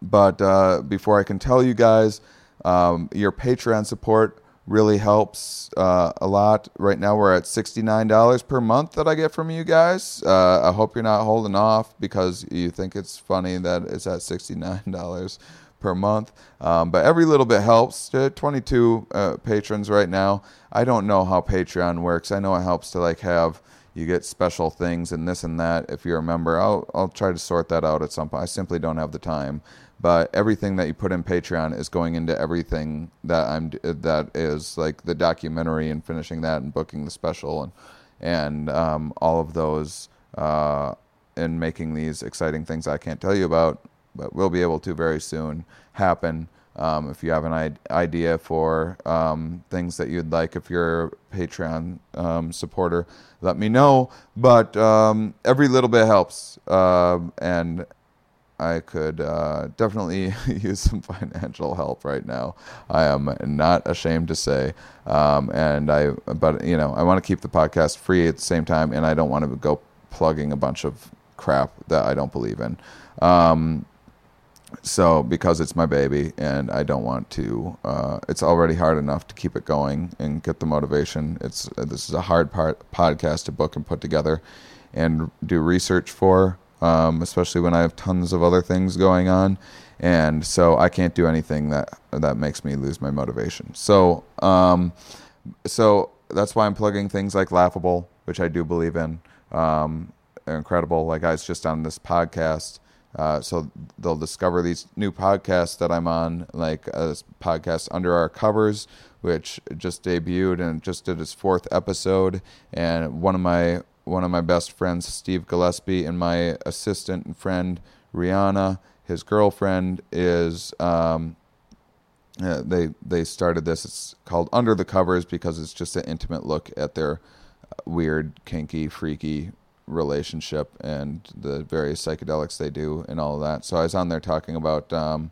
But uh, before I can tell you guys, um, your Patreon support really helps uh, a lot. Right now, we're at $69 per month that I get from you guys. Uh, I hope you're not holding off because you think it's funny that it's at $69 per month. Um, but every little bit helps. 22 uh, patrons right now. I don't know how Patreon works. I know it helps to like have you get special things and this and that if you're a member. I'll I'll try to sort that out at some point. I simply don't have the time. But everything that you put in Patreon is going into everything that I'm that is like the documentary and finishing that and booking the special and and um, all of those uh, and making these exciting things I can't tell you about, but we'll be able to very soon happen. Um, if you have an idea for um, things that you'd like, if you're a Patreon um, supporter, let me know. But um, every little bit helps, uh, and I could uh, definitely use some financial help right now. I am not ashamed to say, um, and I, but you know, I want to keep the podcast free at the same time, and I don't want to go plugging a bunch of crap that I don't believe in. Um, so because it's my baby and I don't want to, uh, it's already hard enough to keep it going and get the motivation. It's uh, this is a hard part podcast to book and put together and do research for, um, especially when I have tons of other things going on, and so I can't do anything that that makes me lose my motivation. So, um, so that's why I'm plugging things like Laughable, which I do believe in. Um, incredible, like I was just on this podcast uh, so they'll discover these new podcasts that I'm on, like a uh, podcast Under Our Covers, which just debuted and just did its fourth episode. And one of my one of my best friends, Steve Gillespie, and my assistant and friend Rihanna, his girlfriend, is um, uh, they they started this. It's called Under the Covers because it's just an intimate look at their weird, kinky, freaky relationship and the various psychedelics they do and all of that. So I was on there talking about um,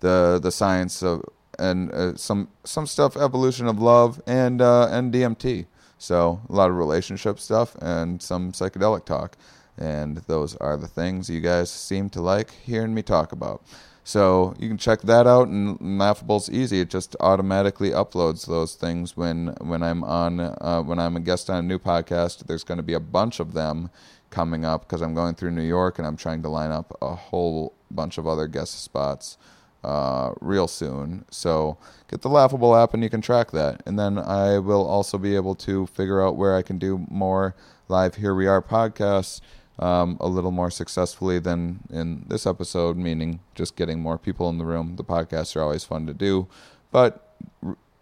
the the science of and uh, some some stuff evolution of love and uh, and DMT. So a lot of relationship stuff and some psychedelic talk. And those are the things you guys seem to like hearing me talk about. So you can check that out, and Laughable's easy. It just automatically uploads those things when when I'm on uh, when I'm a guest on a new podcast. There's going to be a bunch of them coming up because I'm going through New York and I'm trying to line up a whole bunch of other guest spots uh, real soon. So get the Laughable app and you can track that. And then I will also be able to figure out where I can do more live Here We Are podcasts um, a little more successfully than in this episode, meaning just getting more people in the room. The podcasts are always fun to do, but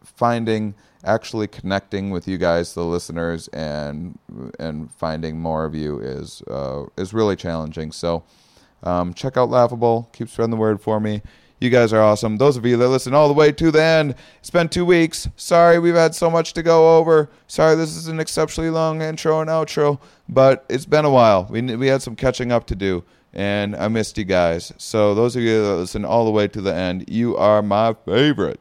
finding actually connecting with you guys, the listeners, and and finding more of you is uh, is really challenging. So um, check out Laughable. Keep spreading the word for me. You guys are awesome. Those of you that listen all the way to the end, it's been two weeks. Sorry, we've had so much to go over. Sorry, this is an exceptionally long intro and outro, but it's been a while. We we had some catching up to do, and I missed you guys. So those of you that listen all the way to the end, you are my favorite.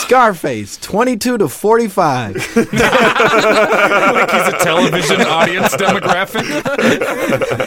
Scarface, 22 to 45. like he's a television audience demographic.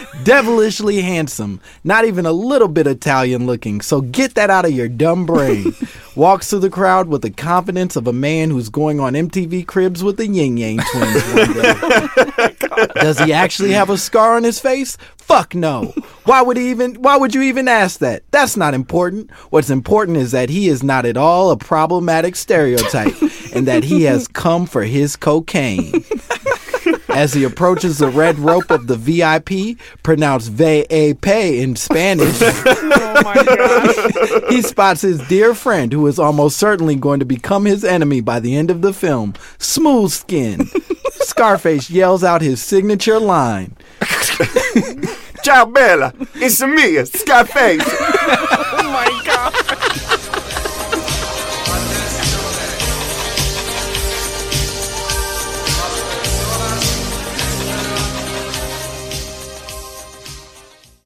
Devilishly handsome, not even a little bit Italian looking, so get that out of your dumb brain. Walks through the crowd with the confidence of a man who's going on MTV Cribs with the Ying Yang twins one day. Oh Does he actually have a scar on his face? Fuck no. Why would he even why would you even ask that? That's not important. What's important is that he is not at all a problematic stereotype and that he has come for his cocaine. As he approaches the red rope of the VIP, pronounced ve a pay in Spanish, Oh my god. he spots his dear friend who is almost certainly going to become his enemy by the end of the film, Smooth Skin. Scarface yells out his signature line. Ciao Bella. It's me, Scarface.